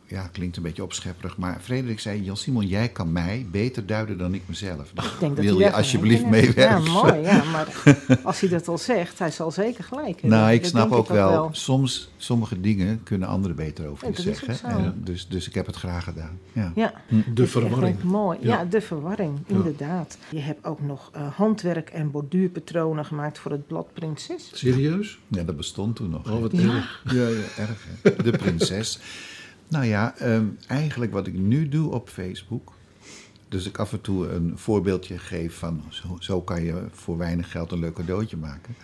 ja, klinkt een beetje opschepperig, maar Frederik zei... Jan Simon, jij kan mij beter duiden dan ik mezelf. Dus Ik denk dat wil je alsjeblieft meewerken? Ja, mooi. Ja, maar [laughs] als hij dat al zegt, hij zal zeker gelijk hebben. Nou, ik Dat snap ook wel, soms sommige dingen kunnen anderen beter over Ja, je zeggen. En dus, dus ik heb het graag gedaan. Ja. Ja, De dat is echt verwarring. mooi. Ja. Ja. de verwarring, inderdaad. Je hebt ook nog eh, handwerk en borduurpatronen gemaakt voor het blad Prinses. Serieus? ja, dat bestond toen nog. Oh, wat Ja. erg. Ja, ja, erg. Hè? De prinses. Nou ja, ehm, eigenlijk wat ik nu doe op Facebook. dus ik af en toe een voorbeeldje geef van zo, zo kan je voor weinig geld een leuk cadeautje maken.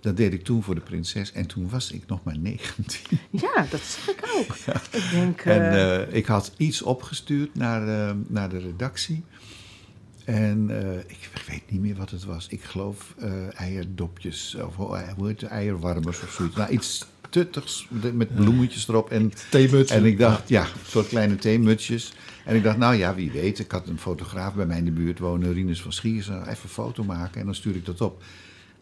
Dat deed ik toen voor de prinses en toen was ik nog maar 19. [laughs] Ja, dat zeg ik ook. Ik denk, En eh, eh, ik had iets opgestuurd naar, eh, naar de redactie. En eh, ik weet niet meer wat het was. Ik geloof eierdopjes of hoe heet het, eierwarmers of zoiets. Nou, iets tuttigs met- met bloemetjes erop. En, [laughs] Theemuts. en ik dacht, ja, een soort kleine theemutsjes. En ik dacht, nou ja, wie weet. Ik had een fotograaf bij mij in de buurt wonen, Rinus van Schiers. Even een foto maken en dan stuur ik dat op.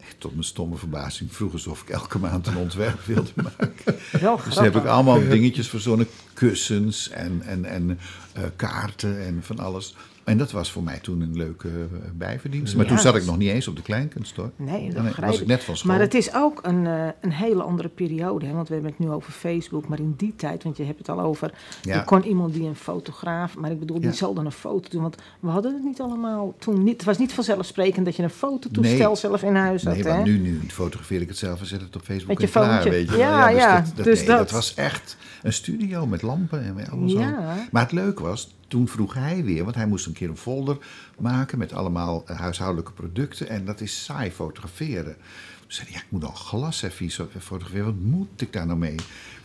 Echt Tot mijn stomme verbazing vroegen ze of ik elke maand een ontwerp [laughs] wilde maken. wel Dus heb ik allemaal dingetjes verzonnen. Kussens en, en, en eh, kaarten en van alles. En dat was voor mij toen een leuke eh, bijverdienst. Maar Ja, toen zat ik nog niet eens op de kleinkunst hoor. Nee, dat was ik net van school. Maar het is ook een, eh, een hele andere periode. Hè? Want we hebben het nu over Facebook. Maar in die tijd, want je hebt het al over... Ja. Je kon iemand die een fotograaf... Maar ik bedoel, die Ja. zal dan een foto doen. Want we hadden het niet allemaal toen. Niet, het was niet vanzelfsprekend dat je een fototoestel Nee. zelf in huis had. Nee, hè? maar nu, nu fotografeer ik het zelf en zet het op Facebook Met je en klaar, weet je. Ja, ja, Dus, dat, dat, dus nee, dat- dat was echt een studio met lampen en zo. Ja. Maar het leuke was, toen vroeg hij weer, want hij moest een keer een folder maken met allemaal eh, huishoudelijke producten. En dat is saai fotograferen. Toen zei hij, ja, ik moet al glasservies fotograferen. Wat moet ik daar nou mee?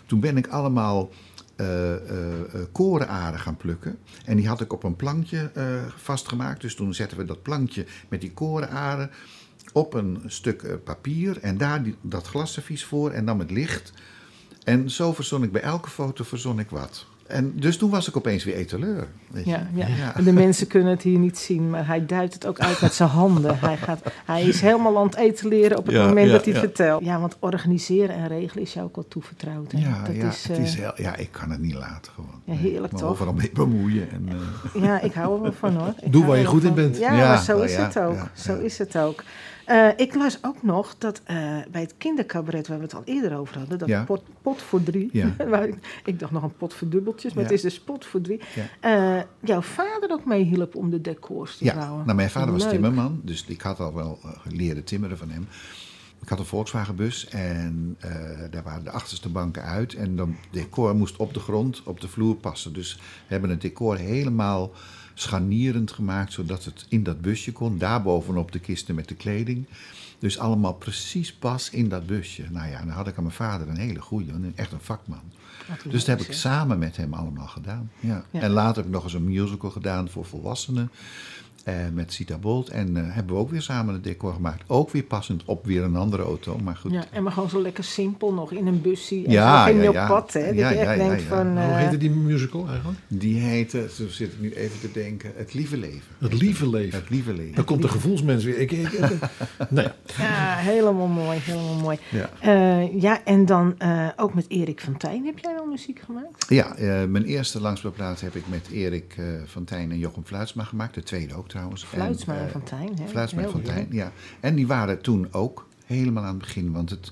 Toen ben ik allemaal eh, eh, eh, korenaren gaan plukken. En die had ik op een plankje vastgemaakt. Dus toen zetten we dat plankje met die korenaren op een stuk papier. En daar die, dat glasservies voor en dan met licht. En zo verzon ik bij elke foto verzon ik wat. En dus toen was ik opeens weer etaleur. Weet je. Ja, ja. En [laughs] de mensen kunnen het hier niet zien, maar hij duidt het ook uit met zijn handen. Hij, gaat, hij is helemaal aan het etaleren op het Ja, moment ja, dat hij het ja. vertelt. Ja, want organiseren en regelen is jou ook wel toevertrouwd. Hè? Ja, dat ja, is, het eh, is heel, ja, ik kan het niet laten gewoon. Ja, heerlijk, Me toch? overal mee bemoeien. En, eh, Ja, ik hou er wel van hoor. [laughs] Ik Doe waar je goed in bent. Ja, Ja, maar zo is ja, het ook. ja, zo ja. is het ook. Eh, ik las ook nog dat eh, bij het kindercabaret, waar we het al eerder over hadden, dat Ja. pot, pot voor drie. Ja. [laughs] ik, ik dacht nog een pot voor dubbeltjes, maar Ja. het is dus pot voor drie. Eh, jouw vader ook meehielp om de decors te ja, bouwen. nou, mijn vader was Leuk. timmerman, dus ik had al wel leren timmeren van hem. Ik had een Volkswagenbus en daar waren de achterste banken uit. En dan decor moest op de grond, op de vloer passen. Dus we hebben het decor helemaal scharnierend gemaakt, zodat het in dat busje kon. Daarbovenop de kisten met de kleding. Dus allemaal precies pas in dat busje. Nou ja, dan had ik aan mijn vader een hele goeie, een- echt een vakman. Leuk, Dus dat heb ik samen met hem allemaal gedaan. Ja. Ja. En later heb ik nog eens een musical gedaan voor volwassenen. Eh, met Sita Bolt. En eh, hebben we ook weer samen het decor gemaakt. Ook weer passend op weer een andere auto. Maar goed. Ja, en maar gewoon zo lekker simpel nog in een busje. En Ja, zo ja, ja. pad, hè? Dat Ja, je echt ja, ja, denkt ja. van... Hoe eh, heette die musical eigenlijk? Die heette, zo zit ik nu even te denken, Het Lieve Leven. Het Lieve Leven. Het Lieve Leven. Dan komt de gevoelsmens weer. Ik, ik, ik- [laughs] nee. Ja, helemaal mooi, helemaal mooi. Ja. Eh, ja, en dan eh, ook met Erik van Tijn heb jij wel muziek gemaakt? Ja, eh, mijn eerste langspeelplaat heb ik met Erik eh van Tijn en Jochem Fluitsma gemaat. De tweede ook trouwens. Fluitsma en eh, Van Tijn, hè? Fluitsma en Heel van Tijn, leuk. ja. En die waren toen ook helemaal aan het begin. Want het,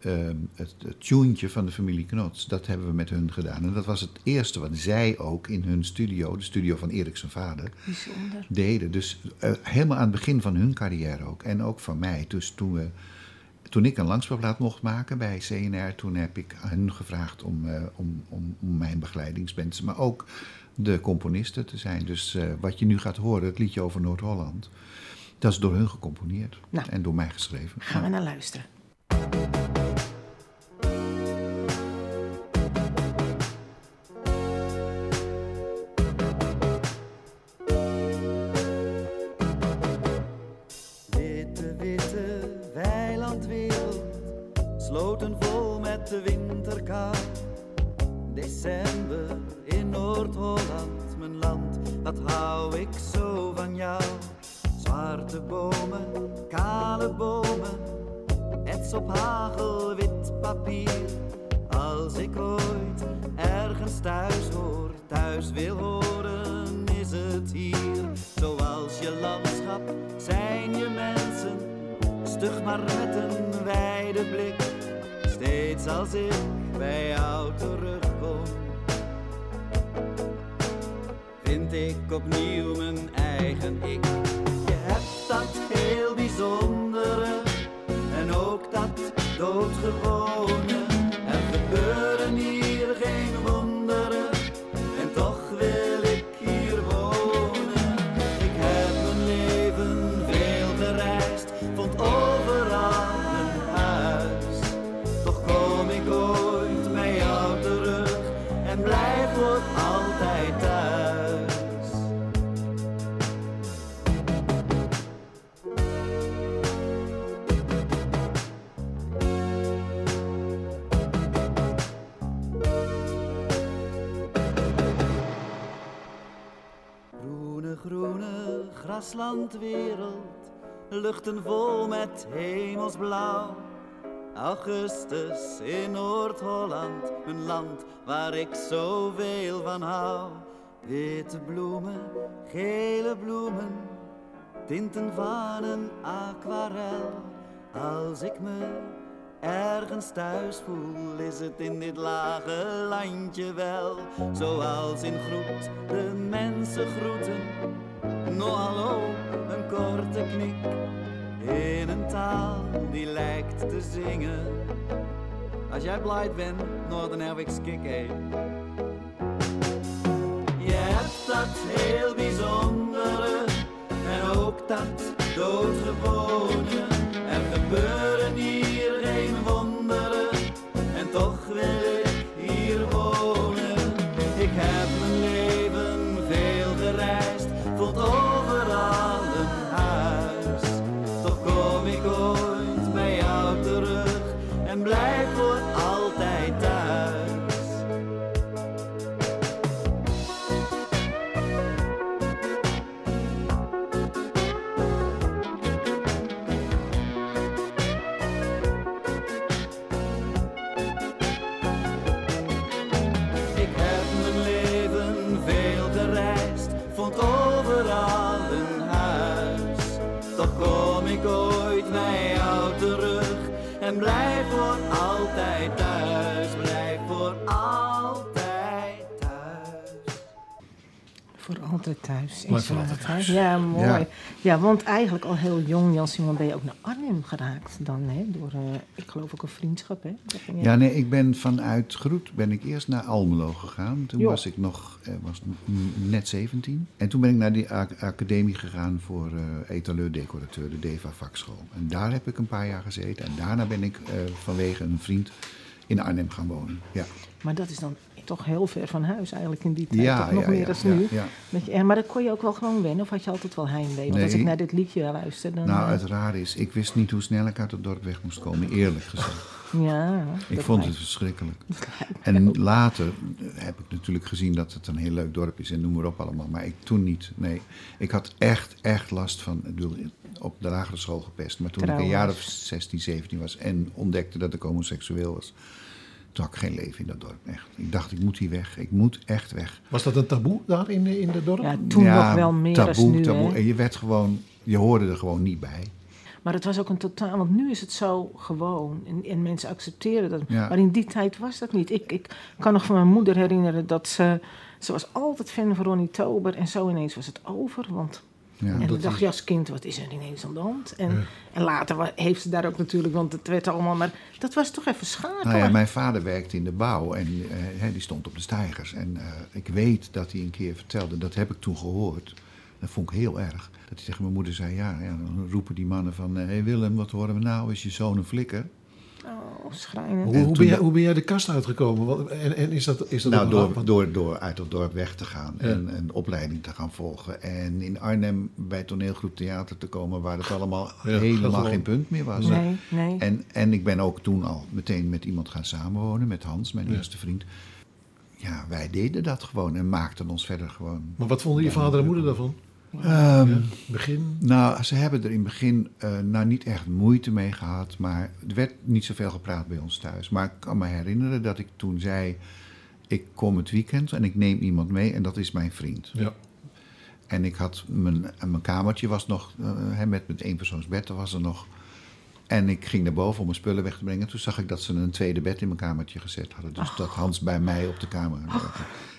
eh, het, het tuentje van de familie Knots, dat hebben we met hun gedaan. En dat was het eerste wat zij ook in hun studio, de studio van Erik zijn vader, Bijzonder. deden. Dus eh, helemaal aan het begin van hun carrière ook. En ook van mij. Dus toen, we, toen ik een langspeelplaat mocht maken bij CNR, toen heb ik hen gevraagd om, eh, om, om, om mijn begeleidingsbands, maar ook de componisten te zijn. Dus eh, wat je nu gaat horen, het liedje over Noord-Holland, dat is door hun gecomponeerd Nou. en door mij geschreven. Gaan we naar luisteren. Graslandwereld, luchten vol met hemelsblauw. Augustus in Noord-Holland, een land waar ik zoveel van hou. Witte bloemen, gele bloemen, tinten van een aquarel. Als ik me ergens thuis voel, is het in dit lage landje wel. Zoals in groet de mensen groeten. No hallo, een korte knik. In een taal die lijkt te zingen. Als jij blij bent, nou dan heb ik skik, hé. Je hebt dat heel bijzondere en ook dat doodgewone. Er gebeuren en Altijd thuis. Ja, mooi. Ja. Ja. want eigenlijk al heel jong, Jan Simon, ben je ook naar Arnhem geraakt dan, hè? Door, eh, ik geloof ook een vriendschap, hè? Je- Ja, nee, ik ben vanuit Groet ben ik eerst naar Almelo gegaan. Toen Jo. was ik nog eh, was net 17. En toen ben ik naar die ac- academie gegaan voor eh etaleur-decorateur, de DEVA vakschool. En daar heb ik een paar jaar gezeten. En daarna ben ik vanwege een vriend in Arnhem gaan wonen. Ja, Maar dat is dan toch heel ver van huis eigenlijk in die tijd. ja, toch nog ja, meer dan ja, nu. Dat je, maar dat kon je ook wel gewoon wennen, of had je altijd wel heimwee? Want als ik naar dit liedje luister, dan... Nou, eh, het rare is, ik wist niet hoe snel ik uit het dorp weg moest komen, eerlijk gezegd. [laughs] ja, Ik vond lijkt- het verschrikkelijk. [laughs] En later heb ik natuurlijk gezien dat het een heel leuk dorp is en noem maar op allemaal. Maar ik toen niet. Nee, ik had echt, echt last van, ik bedoel, op de lagere school gepest. Maar toen ik een jaar of Trouwens. 16, 17 was en ontdekte dat ik homoseksueel was, toen had ik geen leven in dat dorp. Echt. Ik dacht, ik moet hier weg. Ik moet echt weg. Was dat een taboe daar in, in de dorp? Ja, toen nog wel meer taboe, als nu, taboe. hè? En je werd gewoon, je hoorde er gewoon niet bij. Maar het was ook een totaal... Want nu is het zo gewoon en, en mensen accepteren dat. Ja. Maar in die tijd was dat niet. Ik, ik kan nog van mijn moeder herinneren dat ze... Ze was altijd fan van Ronnie Tober en zo ineens was het over. Want Ja. en dan dacht je als kind, wat is er ineens aan de hand? En, Ja. en later heeft ze daar ook natuurlijk, want het werd allemaal... Maar dat was toch even schakelen. Nou ja, mijn vader werkte in de bouw en eh, hè, die stond op de stijgers. En eh, ik weet dat hij een keer vertelde, dat heb ik toen gehoord. Dat vond ik heel erg. Dat hij tegen mijn moeder zei, ja, ja dan roepen die mannen van... Hé hey Willem, wat horen we nou? Is je zoon een flikker? Oh, schrijnend. Hoe, hoe, ben jij, de- hoe ben jij de kast uitgekomen? Wat- En, en is dat, is dat Nou, door, wat- door, door uit het dorp weg te gaan Ja. en een opleiding te gaan volgen. En in Arnhem bij toneelgroep theater te komen... waar het allemaal Ja, helemaal geen punt meer was. Nee, nee. En, en ik ben ook toen al meteen met iemand gaan samenwonen, met Hans, mijn Ja. eerste vriend. Ja, wij deden dat gewoon en maakten ons verder gewoon. Maar wat vonden je vader en moeder daarvan? Ehm, Ja, begin? Nou, ze hebben er in het begin eh, nou niet echt moeite mee gehad, maar er werd niet zoveel gepraat bij ons thuis. Maar ik kan me herinneren dat ik toen zei: Ik kom het weekend en ik neem iemand mee en dat is mijn vriend. Ja. En ik had mijn, en mijn kamertje was nog, hè, met, met één persoonsbed, dat was er nog. En ik ging naar boven om mijn spullen weg te brengen. Toen zag ik dat ze een tweede bed in mijn kamertje gezet hadden. Dus dat Hans bij mij op de kamer.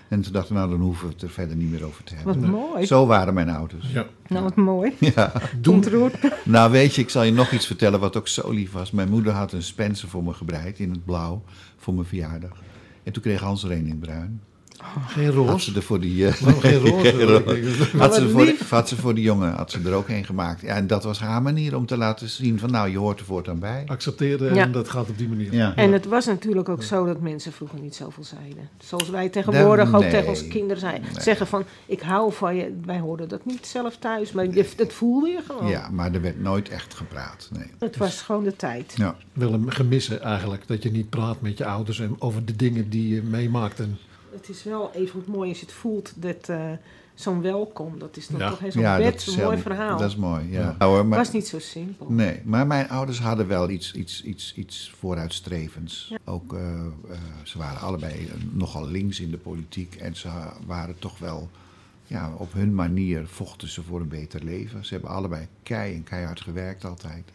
En toen dacht ik, nou dan hoeven we het er verder niet meer over te Wat hebben. mooi. Zo waren mijn ouders. ja. Nou, wat mooi. Ja. [laughs] Ontroerd. [laughs] Nou weet je, ik zal je nog iets vertellen wat ook zo lief was. Mijn moeder had een Spencer voor me gebreid in het blauw voor mijn verjaardag. En toen kreeg Hans er een in het Geen Had roos? ze er voor die... eh, Waarom geen roze? [laughs] roze. Had ze, voor, had ze voor die jongen had ze er ook een gemaakt. Ja, en dat was haar manier om te laten zien van nou, je hoort er voortaan bij. Accepteren Ja. en dat gaat op die manier. Ja. En het was natuurlijk ook zo dat mensen vroeger niet zoveel zeiden. Zoals wij tegenwoordig Nee. ook tegen onze kinderen Nee. zeggen van... ik hou van je. Wij hoorden dat niet zelf thuis, maar je, dat voelde je gewoon. Ja, maar er werd nooit echt gepraat. Nee. Het was gewoon de tijd. Ja. Wel een gemissen eigenlijk. Dat je niet praat met je ouders en over de dingen die je meemaakt. En, Het is wel even mooi als je het voelt dat, eh, zo'n welkom, dat is dan Ja. toch hè, zo'n Ja, bed, mooi verhaal. Dat is mooi, ja. Ja. Nou, maar, was niet zo simpel. Nee, maar mijn ouders hadden wel iets, iets, iets, iets vooruitstrevends. Ja. Ook, eh, eh, ze waren allebei nogal links in de politiek. En ze waren toch wel, ja, op hun manier vochten ze voor een beter leven. Ze hebben allebei kei en keihard gewerkt altijd.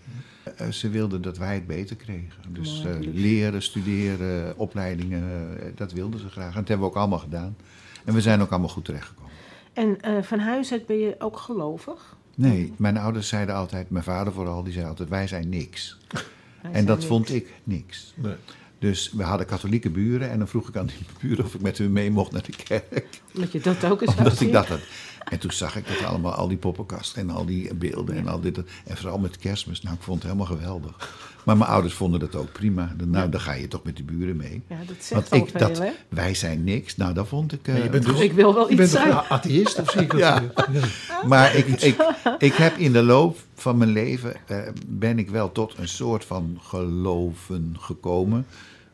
Eh, ze wilden dat wij het beter kregen. Dus eh, leren, studeren, opleidingen, eh, dat wilden ze graag. En dat hebben we ook allemaal gedaan. En we zijn ook allemaal goed terechtgekomen. En eh, van huis uit ben je ook gelovig? Nee, mijn ouders zeiden altijd, mijn vader vooral, die zei altijd, wij zijn niks. Wij En zijn dat niks. vond ik niks. Nee. Dus we hadden katholieke buren en dan vroeg ik aan die buren of ik met hun mee mocht naar de kerk. Omdat je dat ook eens had Omdat ik dat. En toen zag ik dat allemaal, al die poppenkasten en al die beelden en al dit. En vooral met kerstmis. Nou, ik vond het helemaal geweldig. Maar mijn ouders vonden dat ook prima. Nou, dan ga je toch met die buren mee. Ja, dat zegt Want ik, veel, dat, hè? wij zijn niks. Nou, dat vond ik. eh, je bent dus- Ik wil wel Je iets bent toch zijn. een atheïst of zie ik dat? Ja. Ja. Maar ik, ik, ik heb in de loop van mijn leven eh, ben ik wel tot een soort van geloven gekomen.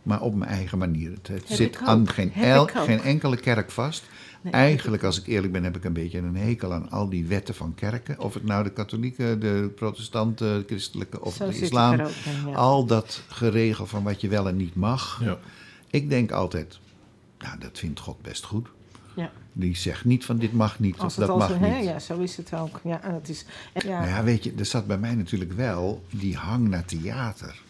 Maar op mijn eigen manier. Het, Heb zit aan geen, el- geen enkele kerk vast. Nee, Eigenlijk, als ik eerlijk ben, heb ik een beetje een hekel aan al die wetten van kerken. Of het nou de katholieke, de protestanten, de christelijke of Zo de islam. ook in, ja. Al dat geregel van wat je wel en niet mag. Ja. Ik denk altijd, nou, dat vindt God best goed. Ja. Die zegt niet van dit mag niet, of dat mag zo, niet. hè? Ja, zo is het ook. Ja, en het is, en- ja, Nou ja, weet je, er zat bij mij natuurlijk wel die hang naar theater.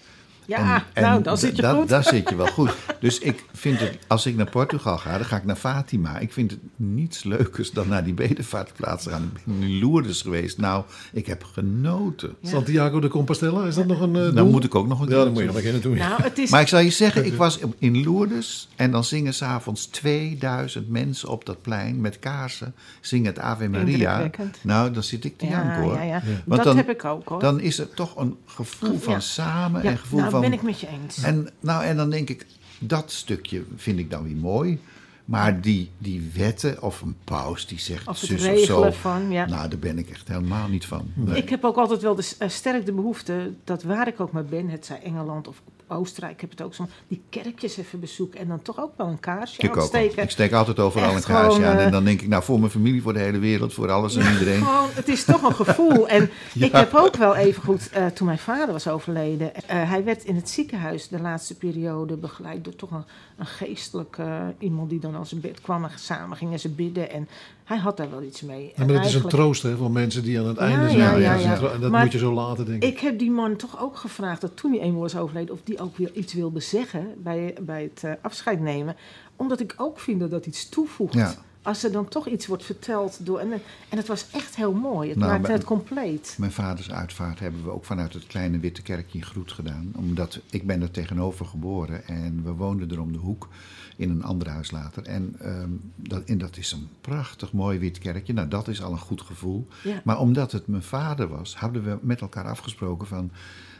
Ja En- en nou, dan zit je da- goed. Daar zit je wel goed. [laughs] Dus ik vind het, als ik naar Portugal ga, dan ga ik naar Fatima. Ik vind het niets leukers dan naar die bedevaartplaats te gaan. Ik ben in Lourdes geweest. Nou, ik heb genoten. Santiago de Compostela, is dat nog een eh, Dan moet ik ook nog een Ja, keer dan moet je nog naartoe. een keer naartoe. Nou, het is... Maar ik zal je zeggen, ik was [laughs] in Lourdes en dan zingen s'avonds 2000 mensen op dat plein met kaarsen. Zingen het Ave Maria. Nou, dan zit ik te ja, janken hoor. ja, ja. Want dat dan- heb ik ook hoor. Dan is er toch een gevoel Ja. van samen ja, en gevoel nou, van... ben ik met je eens. En, nou, en dan denk ik, dat stukje vind ik dan weer mooi. Maar die, die wetten of een paus die zegt Of zus of zo. van, ja. Nou, daar ben ik echt helemaal niet van. Nee. Ik heb ook altijd wel de, eh, sterk de behoefte dat waar ik ook maar ben, het zij Engeland of Oostenrijk, ik heb het ook zo, die kerkjes even bezoeken en dan toch ook wel een kaarsje Ik ook. aansteken. Ik steek altijd overal Echt een kaarsje gewoon, aan. En eh, dan denk ik, nou, voor mijn familie, voor de hele wereld, voor alles en iedereen. Gewoon, het is toch een [laughs] gevoel. En ik heb ook wel even goed, eh, toen mijn vader was overleden, eh, hij werd in het ziekenhuis de laatste periode begeleid door toch een, een geestelijke iemand die dan aan zijn bed kwam en samen gingen ze bidden. En hij had daar wel iets mee. Ja, En maar het is een troost hè, voor mensen die aan het einde zijn. ja, ja. En dat Maar moet je zo laten, denk ik. Heb die man toch ook gevraagd dat toen hij eenmaal was overleden, of die ook weer iets wilde zeggen bij, bij het eh, afscheid nemen. Omdat ik ook vind dat dat iets toevoegt. Als er dan toch iets wordt verteld door. En, en het was echt heel mooi. Het Nou, maakte het compleet. Mijn vaders uitvaart hebben we ook vanuit het kleine witte kerkje in Groet gedaan. Omdat ik ben er tegenover geboren en we woonden er om de hoek in een ander huis later. En, ehm, dat, en dat is een prachtig mooi wit kerkje. Nou, dat is al een goed gevoel. Ja. Maar omdat het mijn vader was, hadden we met elkaar afgesproken van...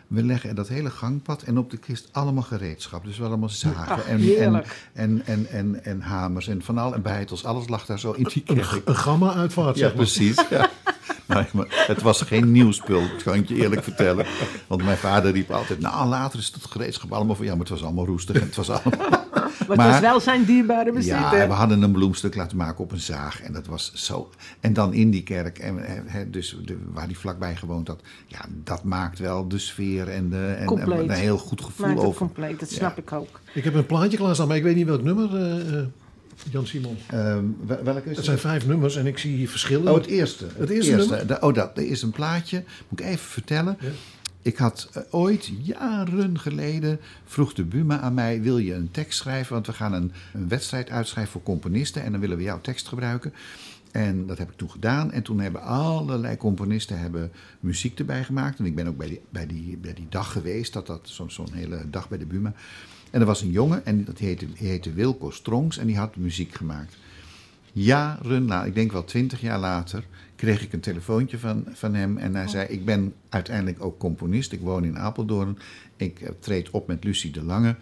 We leggen dat hele gangpad en op de kist allemaal gereedschap. Dus wel allemaal zagen Ach, en, en, en, en, en, en hamers en van al en beitels. Alles lag daar zo in die Een, kerk. een gamma-uitvaart, Ja, zeg maar. precies. Ja. [laughs] Nou, maar het was geen nieuw spul, dat kan ik je eerlijk vertellen. Want mijn vader riep altijd, nou later is het gereedschap allemaal voor... Ja, maar het was allemaal roestig en het was allemaal... Maar, Maar- het was wel zijn dierbare bezit. Ja, hè? we hadden een bloemstuk laten maken op een zaag. En dat was zo. En dan in die kerk, en, hè, dus de, waar die vlakbij gewoond had. Ja, dat maakt wel de sfeer en, de, en, een heel goed gevoel Maakt het over. compleet, dat Ja. snap ik ook. Ik heb een plaatje klaarstaan, maar ik weet niet welk nummer, eh, eh, Jan Simon. Ehm, wel- welke is Het het? zijn vijf nummers en ik zie hier verschillen. Oh, het eerste. Het eerste oh, dat. Er is een plaatje. Moet ik even vertellen. Ja. Ik had eh, ooit, jaren geleden, vroeg de Buma aan mij... wil je een tekst schrijven? Want we gaan een, een wedstrijd uitschrijven voor componisten... en dan willen we jouw tekst gebruiken. En dat heb ik toen gedaan. En toen hebben allerlei componisten hebben muziek erbij gemaakt. En ik ben ook bij die, bij die, bij die dag geweest. Dat, dat, zo'n zo'n hele dag bij de Buma. En er was een jongen, en dat heette, heette Wilco Strongs... en die had muziek gemaakt. Jaren na, ik denk wel twintig jaar later, kreeg ik een telefoontje van, van hem. En hij zei: Ik ben uiteindelijk ook componist. Ik woon in Apeldoorn. Ik eh, treed op met Lucie de Lange.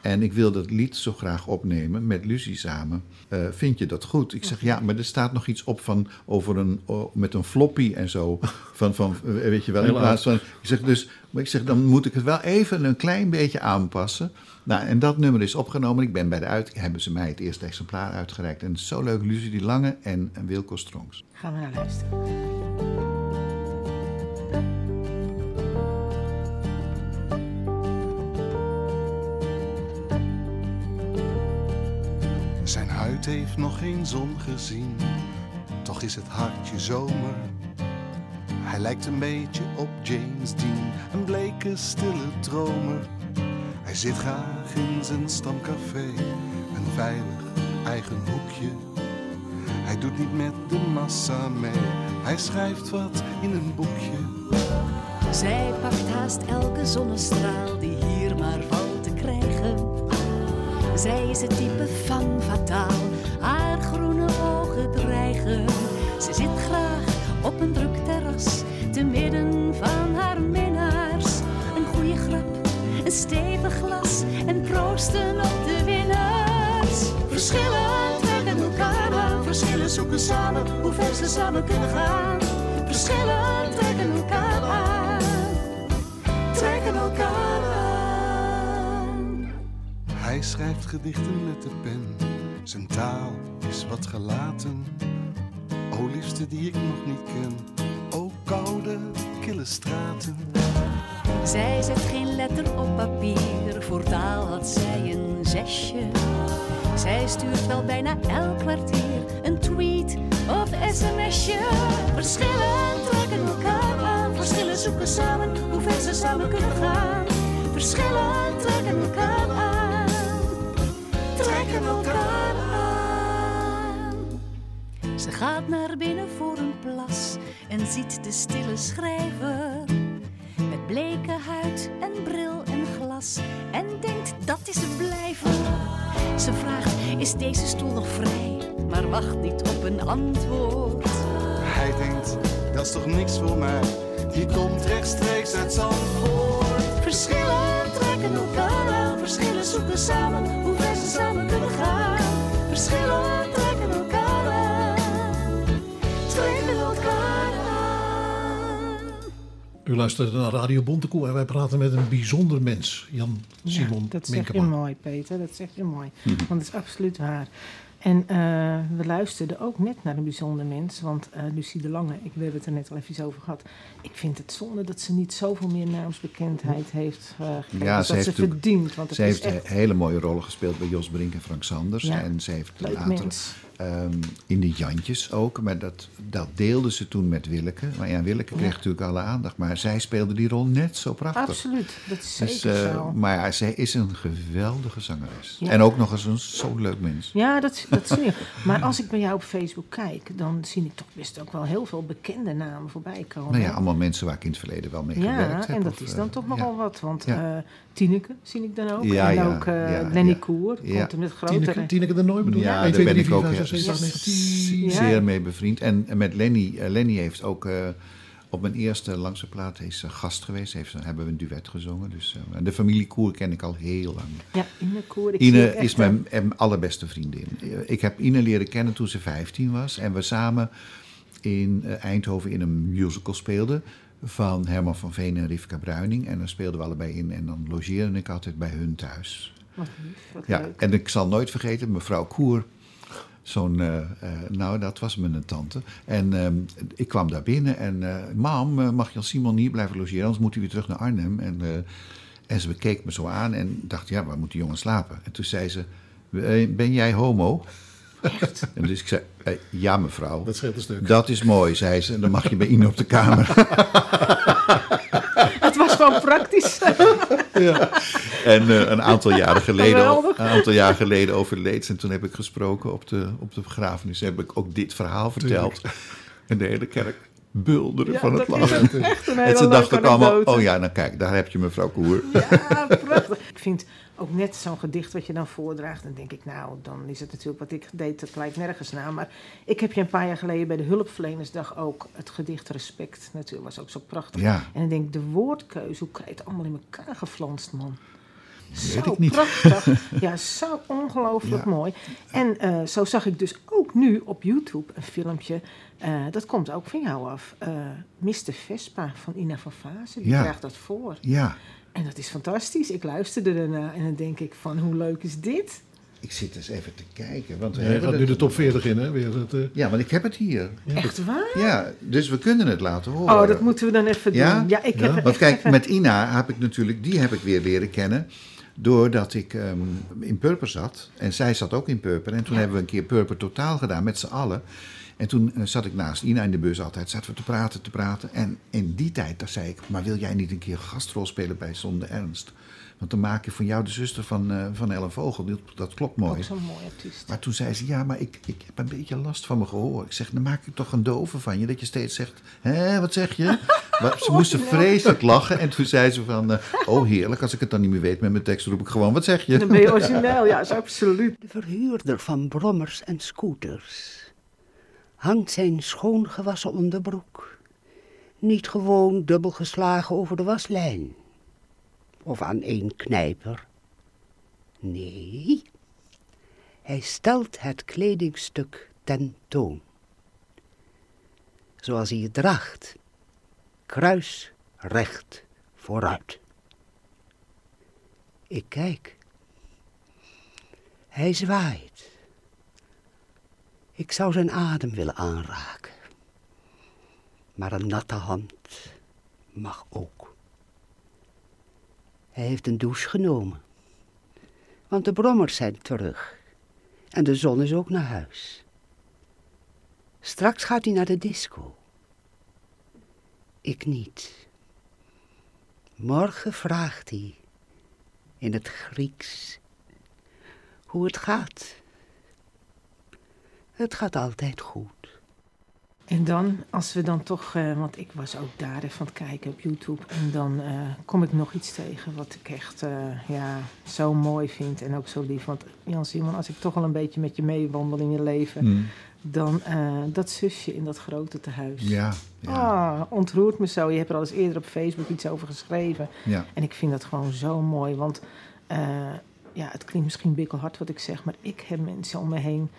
En ik wil dat lied zo graag opnemen met Lucie samen. Eh, vind je dat goed? Ik zeg ja, maar er staat nog iets op van over een oh, met een floppy en zo. Van, van eh, weet je wel, in plaats van. Ik zeg dus, maar ik zeg dan moet ik het wel even een klein beetje aanpassen. Nou, en dat nummer is opgenomen. Ik ben bij de uit, hebben ze mij het eerste exemplaar uitgereikt. En het is zo leuk, Lucie die Lange en, en Wilco Strongs. Gaan we naar luisteren. Zijn huid heeft nog geen zon gezien, toch is het hartje zomer. Hij lijkt een beetje op James Dean, een bleke stille dromer. Zit graag in zijn stamcafé, een veilig eigen hoekje. Hij doet niet met de massa mee, hij schrijft wat in een boekje. Zij pakt haast elke zonnestraal die hier maar valt te krijgen. Zij is het type van fataal, haar groene ogen dreigen. Ze zit graag op een druk terras, te midden van en proosten op de winnaars. Verschillen trekken elkaar aan, verschillen zoeken samen hoe ver ze samen kunnen gaan. Verschillen trekken elkaar aan, trekken elkaar aan. Hij schrijft gedichten met de pen, zijn taal is wat gelaten. O liefste die ik nog niet ken, o koude, kille straten. Zij zet geen letter op papier, voor taal had zij een zesje. Zij stuurt wel bijna elk kwartier een tweet of sms'je. Verschillen trekken elkaar aan, verschillen zoeken samen hoe ver ze samen kunnen gaan. Verschillen trekken elkaar aan, trekken elkaar aan. Ze gaat naar binnen voor een plas en ziet de stille schrijver. Met bleke huid en bril dat is het blijven. Ze vraagt, is deze stoel nog vrij? Maar wacht niet op een antwoord. Hij denkt, dat is toch niks voor mij, die komt rechtstreeks uit Zandvoort. Verschillen trekken elkaar aan. Verschillen zoeken samen hoe ver ze samen kunnen gaan. Verschillen U luistert naar Radio Bontekoe en wij praten met een bijzonder mens, Jan Simon ja, dat zeg je mooi, Peter. Dat zeg je mooi. Want het is absoluut waar. En eh, we luisterden ook net naar een bijzonder mens. Want eh, Lucie de Lange, ik, we hebben het er net al even over gehad. Ik vind het zonde dat ze niet zoveel meer naamsbekendheid heeft uh, gekregen. Ja, als ze dat heeft ze verdient. Want het is heeft echt hele mooie rollen gespeeld bij Jos Brink en Frank Sanders. Ja, En ze heeft leuk later mens. Ehm, in de Jantjes ook. Maar dat, dat deelde ze toen met Willeke. Maar ja, Willeke kreeg Ja. natuurlijk alle aandacht. Maar zij speelde die rol net zo prachtig. Absoluut, dat is zeker Dus, eh, zo. maar ja, zij is een geweldige zangeres. Ja. En ook nog eens een zo'n leuk mens. Ja, dat, dat zie je. Maar als ik bij jou op Facebook kijk, dan zie ik toch best ook wel heel veel bekende namen voorbij komen. Nou ja, allemaal mensen waar ik in het verleden wel mee gewerkt Ja, heb. en dat of, is eh, dan toch ja. nogal wat. Want Ja. eh Tineke zie ik dan ook. Ja, en ja, ook eh, ja, Lenny ja. Koer. Ja. Komt er met grotere... Tineke, Tineke de Nooi bedoel je? Ja, 1, daar 2, ben 3, ik 4, ook 5, 6, 7, 8, 9, 10. Ja. zeer mee bevriend. En met Lenny, eh, Lenny heeft ook eh, op mijn eerste langste plaat is, ze gast geweest. Heeft, hebben we een duet gezongen. Dus, eh, en de familie Koer ken ik al heel lang. Ja, Ine Koer. Ik Ine is mijn, mijn allerbeste vriendin. Eh, Ik heb Ine leren kennen toen ze 15 was. En we samen in eh, Eindhoven in een musical speelden. Van Herman van Veen en Rivka Bruining. En dan speelden we allebei in. En dan logeerde ik altijd bij hun thuis. Wat lief, wat Ja, leuk. en ik zal nooit vergeten, mevrouw Koer. Zo'n, eh, eh, nou, dat was mijn tante. En ehm, ik kwam daar binnen en, eh mam, mag Jan Simon hier blijven logeren? Anders moet hij weer terug naar Arnhem. En, en ze bekeek me zo aan en dacht, ja, waar moet die jongen slapen? En toen zei ze, "Eh, ben jij homo? [laughs] En dus ik zei, "Eh, ja mevrouw. Dat scheelt een stuk. Dat is mooi, zei ze. En dan mag je bij Ine op de kamer. [laughs] Praktisch. [laughs] En eh, een aantal jaren geleden, een aantal jaar geleden overleed ze. En toen heb ik gesproken op de, op de begrafenis. Heb ik ook dit verhaal verteld. En de hele kerk bulderde Ja, van het lachen. En ze dachten ook allemaal, oh ja, nou kijk, daar heb je mevrouw Koer. Ja, prachtig. [laughs] Ik vind ook net zo'n gedicht wat je dan voordraagt. Dan denk ik, nou, dan is het natuurlijk wat ik deed, dat lijkt nergens naar. Maar ik heb je een paar jaar geleden bij de Hulpverlenersdag ook het gedicht Respect. Natuurlijk was ook zo prachtig. Ja. En dan denk ik, de woordkeuze, hoe krijg je het allemaal in elkaar geflanst, man? Zo ik niet. prachtig. [laughs] Ja, zo ongelooflijk Ja. mooi. En eh, zo zag ik dus ook nu op YouTube een filmpje. eh, dat komt ook van jou af. eh Mr. Vespa van Ina van Vazen. Die Ja. krijgt dat voor. Ja, En dat is fantastisch. Ik luisterde ernaar en dan denk ik van hoe leuk is dit? ik zit eens even te kijken. Want we Hij hebben gaat nu de top 40 in, hè? Weer het, eh, Ja, want ik heb het hier. Echt waar? Ja, dus we kunnen het laten horen. Oh, dat moeten we dan even Ja? doen. Ja, ik Ja? heb Want kijk, even- met Ina heb ik natuurlijk, die heb ik weer leren kennen. Doordat ik ehm, in Purper zat. En zij zat ook in Purper. En toen hebben we een keer Purper totaal gedaan met z'n allen. En toen eh, zat ik naast Ina in de bus altijd. Zaten we te praten, te praten. En in die tijd, daar zei ik, maar wil jij niet een keer gastrol spelen bij Zonder Ernst? Want dan maak je van jou de zuster van, eh, van Ellen Vogel. Dat, dat klopt mooi. Ook zo'n mooi artiest. Maar toen zei ze, ja, maar ik, ik heb een beetje last van mijn gehoor. Ik zeg, dan maak ik toch een dove van je. Dat je steeds zegt, hè, wat zeg je? [laughs] Maar ze moesten vreselijk lachen. En toen zei ze van, eh, oh heerlijk, als ik het dan niet meer weet met mijn tekst, roep ik gewoon, wat zeg je? Dan ben je origineel, ja, is absoluut. De verhuurder van brommers en scooters hangt zijn schoongewassen onderbroek niet gewoon dubbel geslagen over de waslijn of aan één knijper. Nee, hij stelt het kledingstuk ten toon. Zoals hij het draagt, kruisrecht vooruit. Ik kijk. Hij zwaait. Ik zou zijn adem willen aanraken. Maar een natte hand mag ook. Hij heeft een douche genomen. Want de brommers zijn terug. En de zon is ook naar huis. Straks gaat hij naar de disco. Ik niet. Morgen vraagt hij in het Grieks hoe het gaat. Het gaat altijd goed. En dan, als we dan toch, eh, want ik was ook daar even aan het kijken op YouTube. En dan eh, kom ik nog iets tegen wat ik echt eh, ja, zo mooi vind en ook zo lief. Want Jan Simon, als ik toch al een beetje met je meewandel in je leven, Hmm. dan eh, dat zusje in dat grote tehuis. Ja, ja, Ah, ontroert me zo. Je hebt er al eens eerder op Facebook iets over geschreven. ja. En ik vind dat gewoon zo mooi. Want eh, ja, het klinkt misschien bikkelhard wat ik zeg, maar ik heb mensen om me heen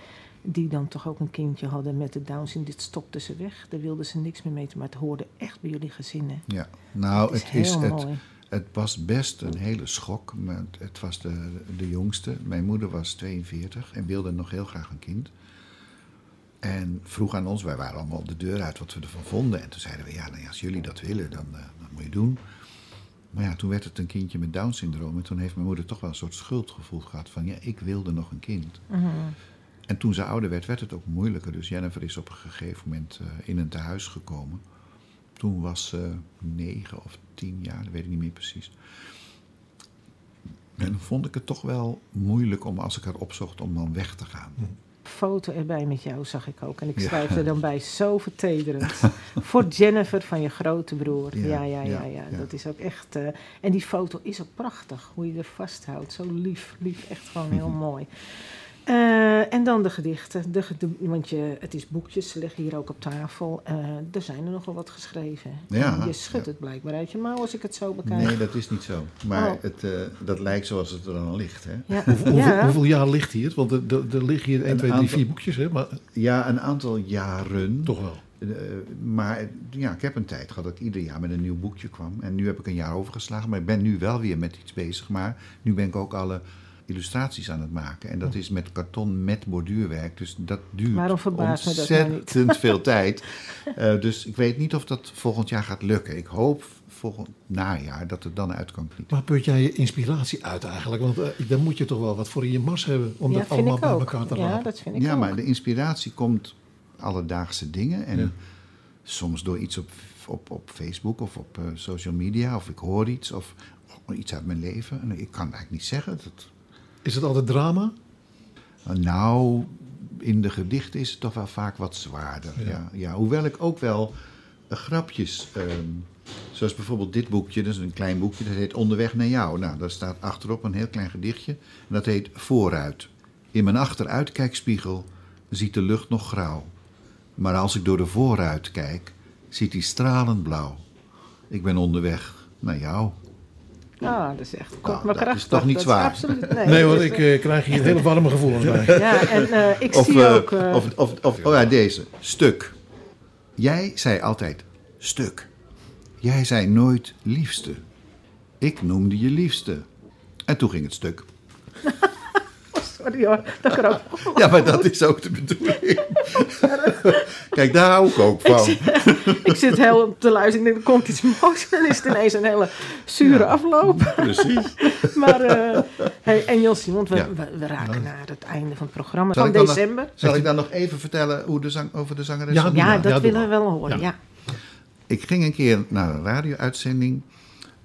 die dan toch ook een kindje hadden met de Down syndroom. Dit stopte ze weg. Daar wilden ze niks meer mee te maken. Het hoorde echt bij jullie gezinnen. ja. Nou, Het het, is het, het was best een hele schok. Maar het- was de, de jongste. Mijn moeder was 42 en wilde nog heel graag een kind. En vroeg aan ons, wij waren allemaal op de deur uit wat we ervan vonden. En toen zeiden we, ja, nou ja, als jullie dat willen, dan eh, moet je doen. Maar ja, toen werd het een kindje met Down-syndroom. En toen heeft mijn moeder toch wel een soort schuldgevoel gehad van, ja, ik wilde nog een kind. Mhm. En toen ze ouder werd, werd het ook moeilijker. Dus Jennifer is op een gegeven moment eh, in een tehuis gekomen. Toen was ze negen of tien jaar, dat weet ik niet meer precies. En dan vond ik het toch wel moeilijk om, als ik haar opzocht, om dan weg te gaan. Foto erbij met jou zag ik ook. En ik Ja. schrijf er dan bij, zo vertederend. [laughs] Voor Jennifer van je grote broer. Ja, Ja, ja, ja, ja. ja, ja. Dat is ook echt... eh, en die foto is ook prachtig, hoe je er vasthoudt. Zo lief, lief. Echt gewoon heel [laughs] mooi. Eh, en dan de gedichten. De, want je, het is boekjes, ze liggen hier ook op tafel. Eh, er zijn er nogal wat geschreven. Ja, je schudt ja. het blijkbaar uit je mouw als ik het zo bekijk. Nee, dat is niet zo. Maar Oh. het, eh, dat lijkt zoals het er dan ligt. Hè? Ja, Hoeveel, ja. hoeveel jaar ligt hier? Want er, er, er liggen hier 1, Een 2, 3, aantal- 4 boekjes, hè? Maar Ja, een aantal jaren. toch wel. Eh, maar ja, ik heb een tijd gehad dat ik ieder jaar met een nieuw boekje kwam. En nu heb ik een jaar overgeslagen. Maar ik ben nu wel weer met iets bezig. Maar nu ben ik ook alle illustraties aan het maken. En dat is met karton met borduurwerk. Dus dat duurt dat nou ontzettend [laughs] veel tijd. Eh, dus ik weet niet of dat volgend jaar gaat lukken. Ik hoop volgend najaar dat het dan uit kan klieten. Maar put jij je inspiratie uit eigenlijk? Want eh, dan moet je toch wel wat voor in je mars hebben om ja, dat allemaal bij elkaar te Ja, rapen. dat vind ik Ja, ook. maar de inspiratie komt alledaagse dingen. En Ja. soms door iets op, op, op Facebook of op eh, social media. Of ik hoor iets of iets uit mijn leven. En ik kan het eigenlijk niet zeggen. Dat, Is het altijd drama? nou, in de gedichten is het toch wel vaak wat zwaarder. Ja. Ja. Ja, hoewel ik ook wel eh, grapjes... ehm, zoals bijvoorbeeld dit boekje, dat is een klein boekje, dat heet Onderweg naar jou. Nou, daar staat achterop een heel klein gedichtje. En dat heet Vooruit. In mijn achteruitkijkspiegel ziet de lucht nog grauw. Maar als ik door de vooruit kijk, ziet die stralend blauw. Ik ben onderweg naar jou. Ah, dat is echt kort Nou, maar dat is toch niet zwaar. absoluut, nee, Nee hoor, ik eh, krijg hier hele warme gevoelens bij. Ja, en eh, ik Of, zie eh, ook... eh, of, of, of, oh ja, deze. Stuk. Jij zei altijd stuk. Jij zei nooit liefste. Ik noemde je liefste. En toen ging het stuk. [laughs] Sorry hoor, dat ik erop Ja, maar dat is ook de bedoeling. Kijk, daar hou ik ook van. Ik zit heel op te luisteren. Ik denk, er komt iets moois. En dan is het ineens een hele zure afloop. Precies. [laughs] Maar, eh hey, en Jan Simon, we, Ja. we, we raken naar het einde van het programma. Zal van nog- december. Zal ik dan nog even vertellen hoe de zang, over de zangeres? Ja, Ja, dat willen we wel horen. Ja. Ik ging een keer naar een radio-uitzending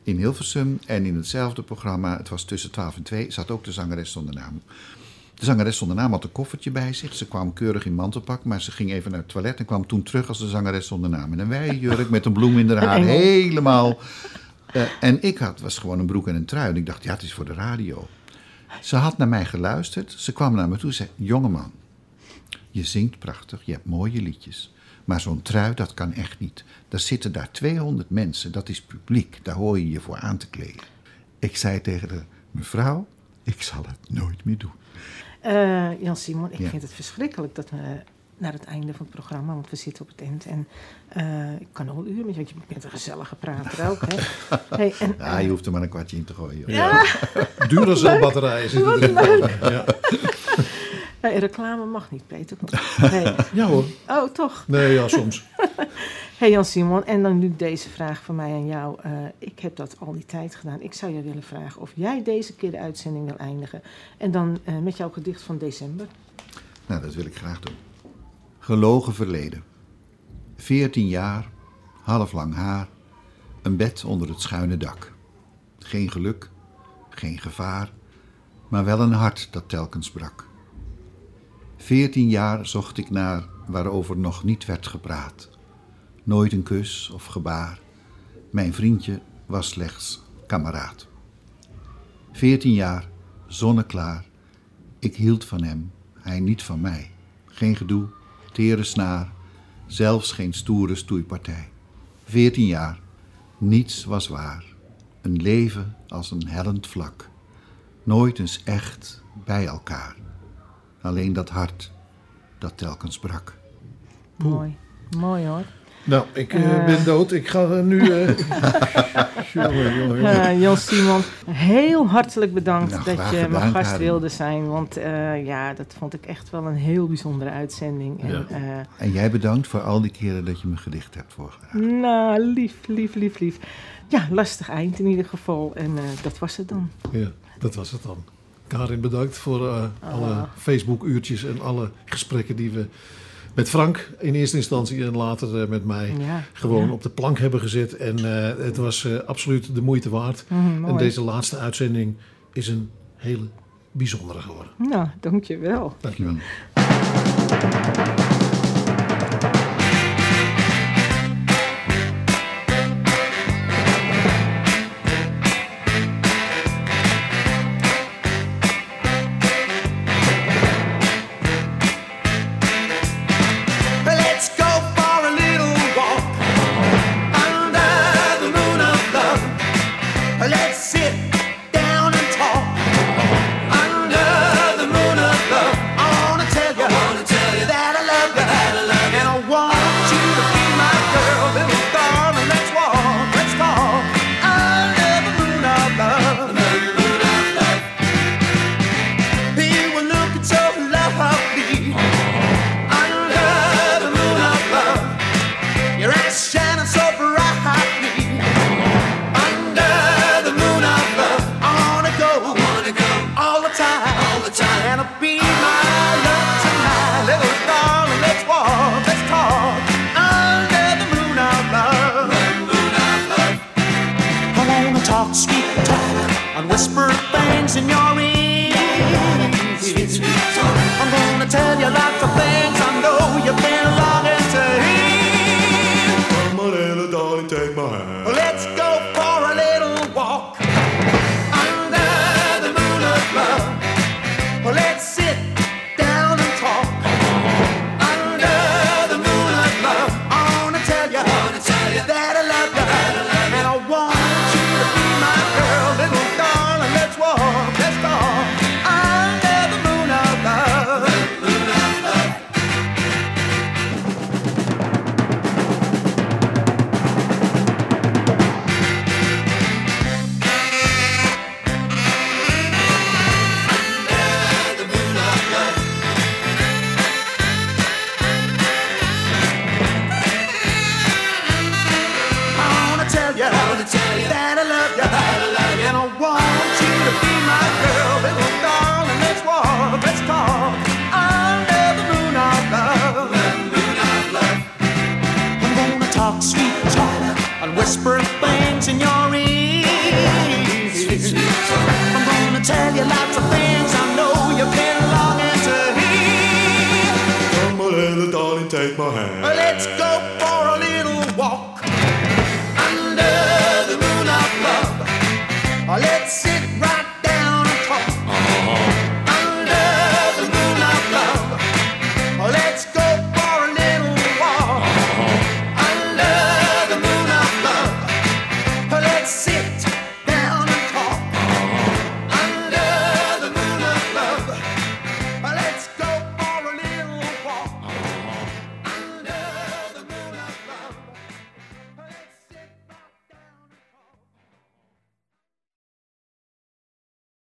in Hilversum. En in hetzelfde programma, het was tussen 12 en 2, zat ook de zangeres zonder naam. De zangeres zonder naam had een koffertje bij zich. Ze kwam keurig in mantelpak, maar ze ging even naar het toilet en kwam toen terug als de zangeres zonder naam. In een wijde jurk met een bloem in [laughs] haar haar, helemaal. Eh, en ik had, was gewoon een broek en een trui. En ik dacht, ja, het is voor de radio. Ze had naar mij geluisterd. Ze kwam naar me toe en zei, jongeman, je zingt prachtig, je hebt mooie liedjes. Maar zo'n trui, dat kan echt niet. Daar zitten daar 200 mensen, dat is publiek. Daar hoor je je voor aan te kleden. Ik zei tegen de mevrouw, ik zal het nooit meer doen. Eh, Jan Simon, ik Ja. vind het verschrikkelijk dat we naar het einde van het programma, want we zitten op het eind. En eh, ik kan nog wel uren met je, want je bent een gezellige prater ook. Hè? [laughs] Hey, en, Ja, je hoeft er maar een kwartje in te gooien. joh. ja, [laughs] Duracell batterijen zitten erin. leuk. Ja. [laughs] hey, reclame mag niet, Peter. Hey. ja hoor. Oh, toch? Nee, ja, soms. Hey Jan Simon, en dan nu deze vraag van mij aan jou. Eh, ik heb dat al die tijd gedaan. Ik zou je willen vragen of jij deze keer de uitzending wil eindigen. En dan eh, met jouw gedicht van december. Nou, dat wil ik graag doen. Gelogen verleden. 14 jaar, half lang haar, een bed onder het schuine dak. Geen geluk, geen gevaar, maar wel een hart dat telkens brak. 14 jaar zocht ik naar waarover nog niet werd gepraat. Nooit een kus of gebaar. Mijn vriendje was slechts kameraad. 14 jaar, zonneklaar. Ik hield van hem, hij niet van mij. Geen gedoe, tere snaar, zelfs geen stoere stoeipartij. 14 jaar, niets was waar. Een leven als een hellend vlak. Nooit eens echt bij elkaar. Alleen dat hart dat telkens brak. Mooi. Mooi hoor. Nou, ik eh, Eh. ben dood. Ik ga eh, nu... eh [laughs] jongen, Jan Simon, heel hartelijk bedankt Nou, dat je mijn gast Karin. wilde zijn. Want eh, ja, dat vond ik echt wel een heel bijzondere uitzending. En, Ja. En jij bedankt voor al die keren dat je me gedicht hebt voorgedaan. nou, lief, lief, lief, lief. Ja, lastig eind in ieder geval. En eh, dat was het dan. Ja, dat was het dan. Karin, bedankt voor eh, alle Ah. Facebook-uurtjes en alle gesprekken die we met Frank in eerste instantie en later eh, met mij Ja, gewoon ja. op de plank hebben gezet. En eh, het was eh, absoluut de moeite waard. Mhm, En deze laatste uitzending is een hele bijzondere geworden. Nou, dankjewel. Dankjewel.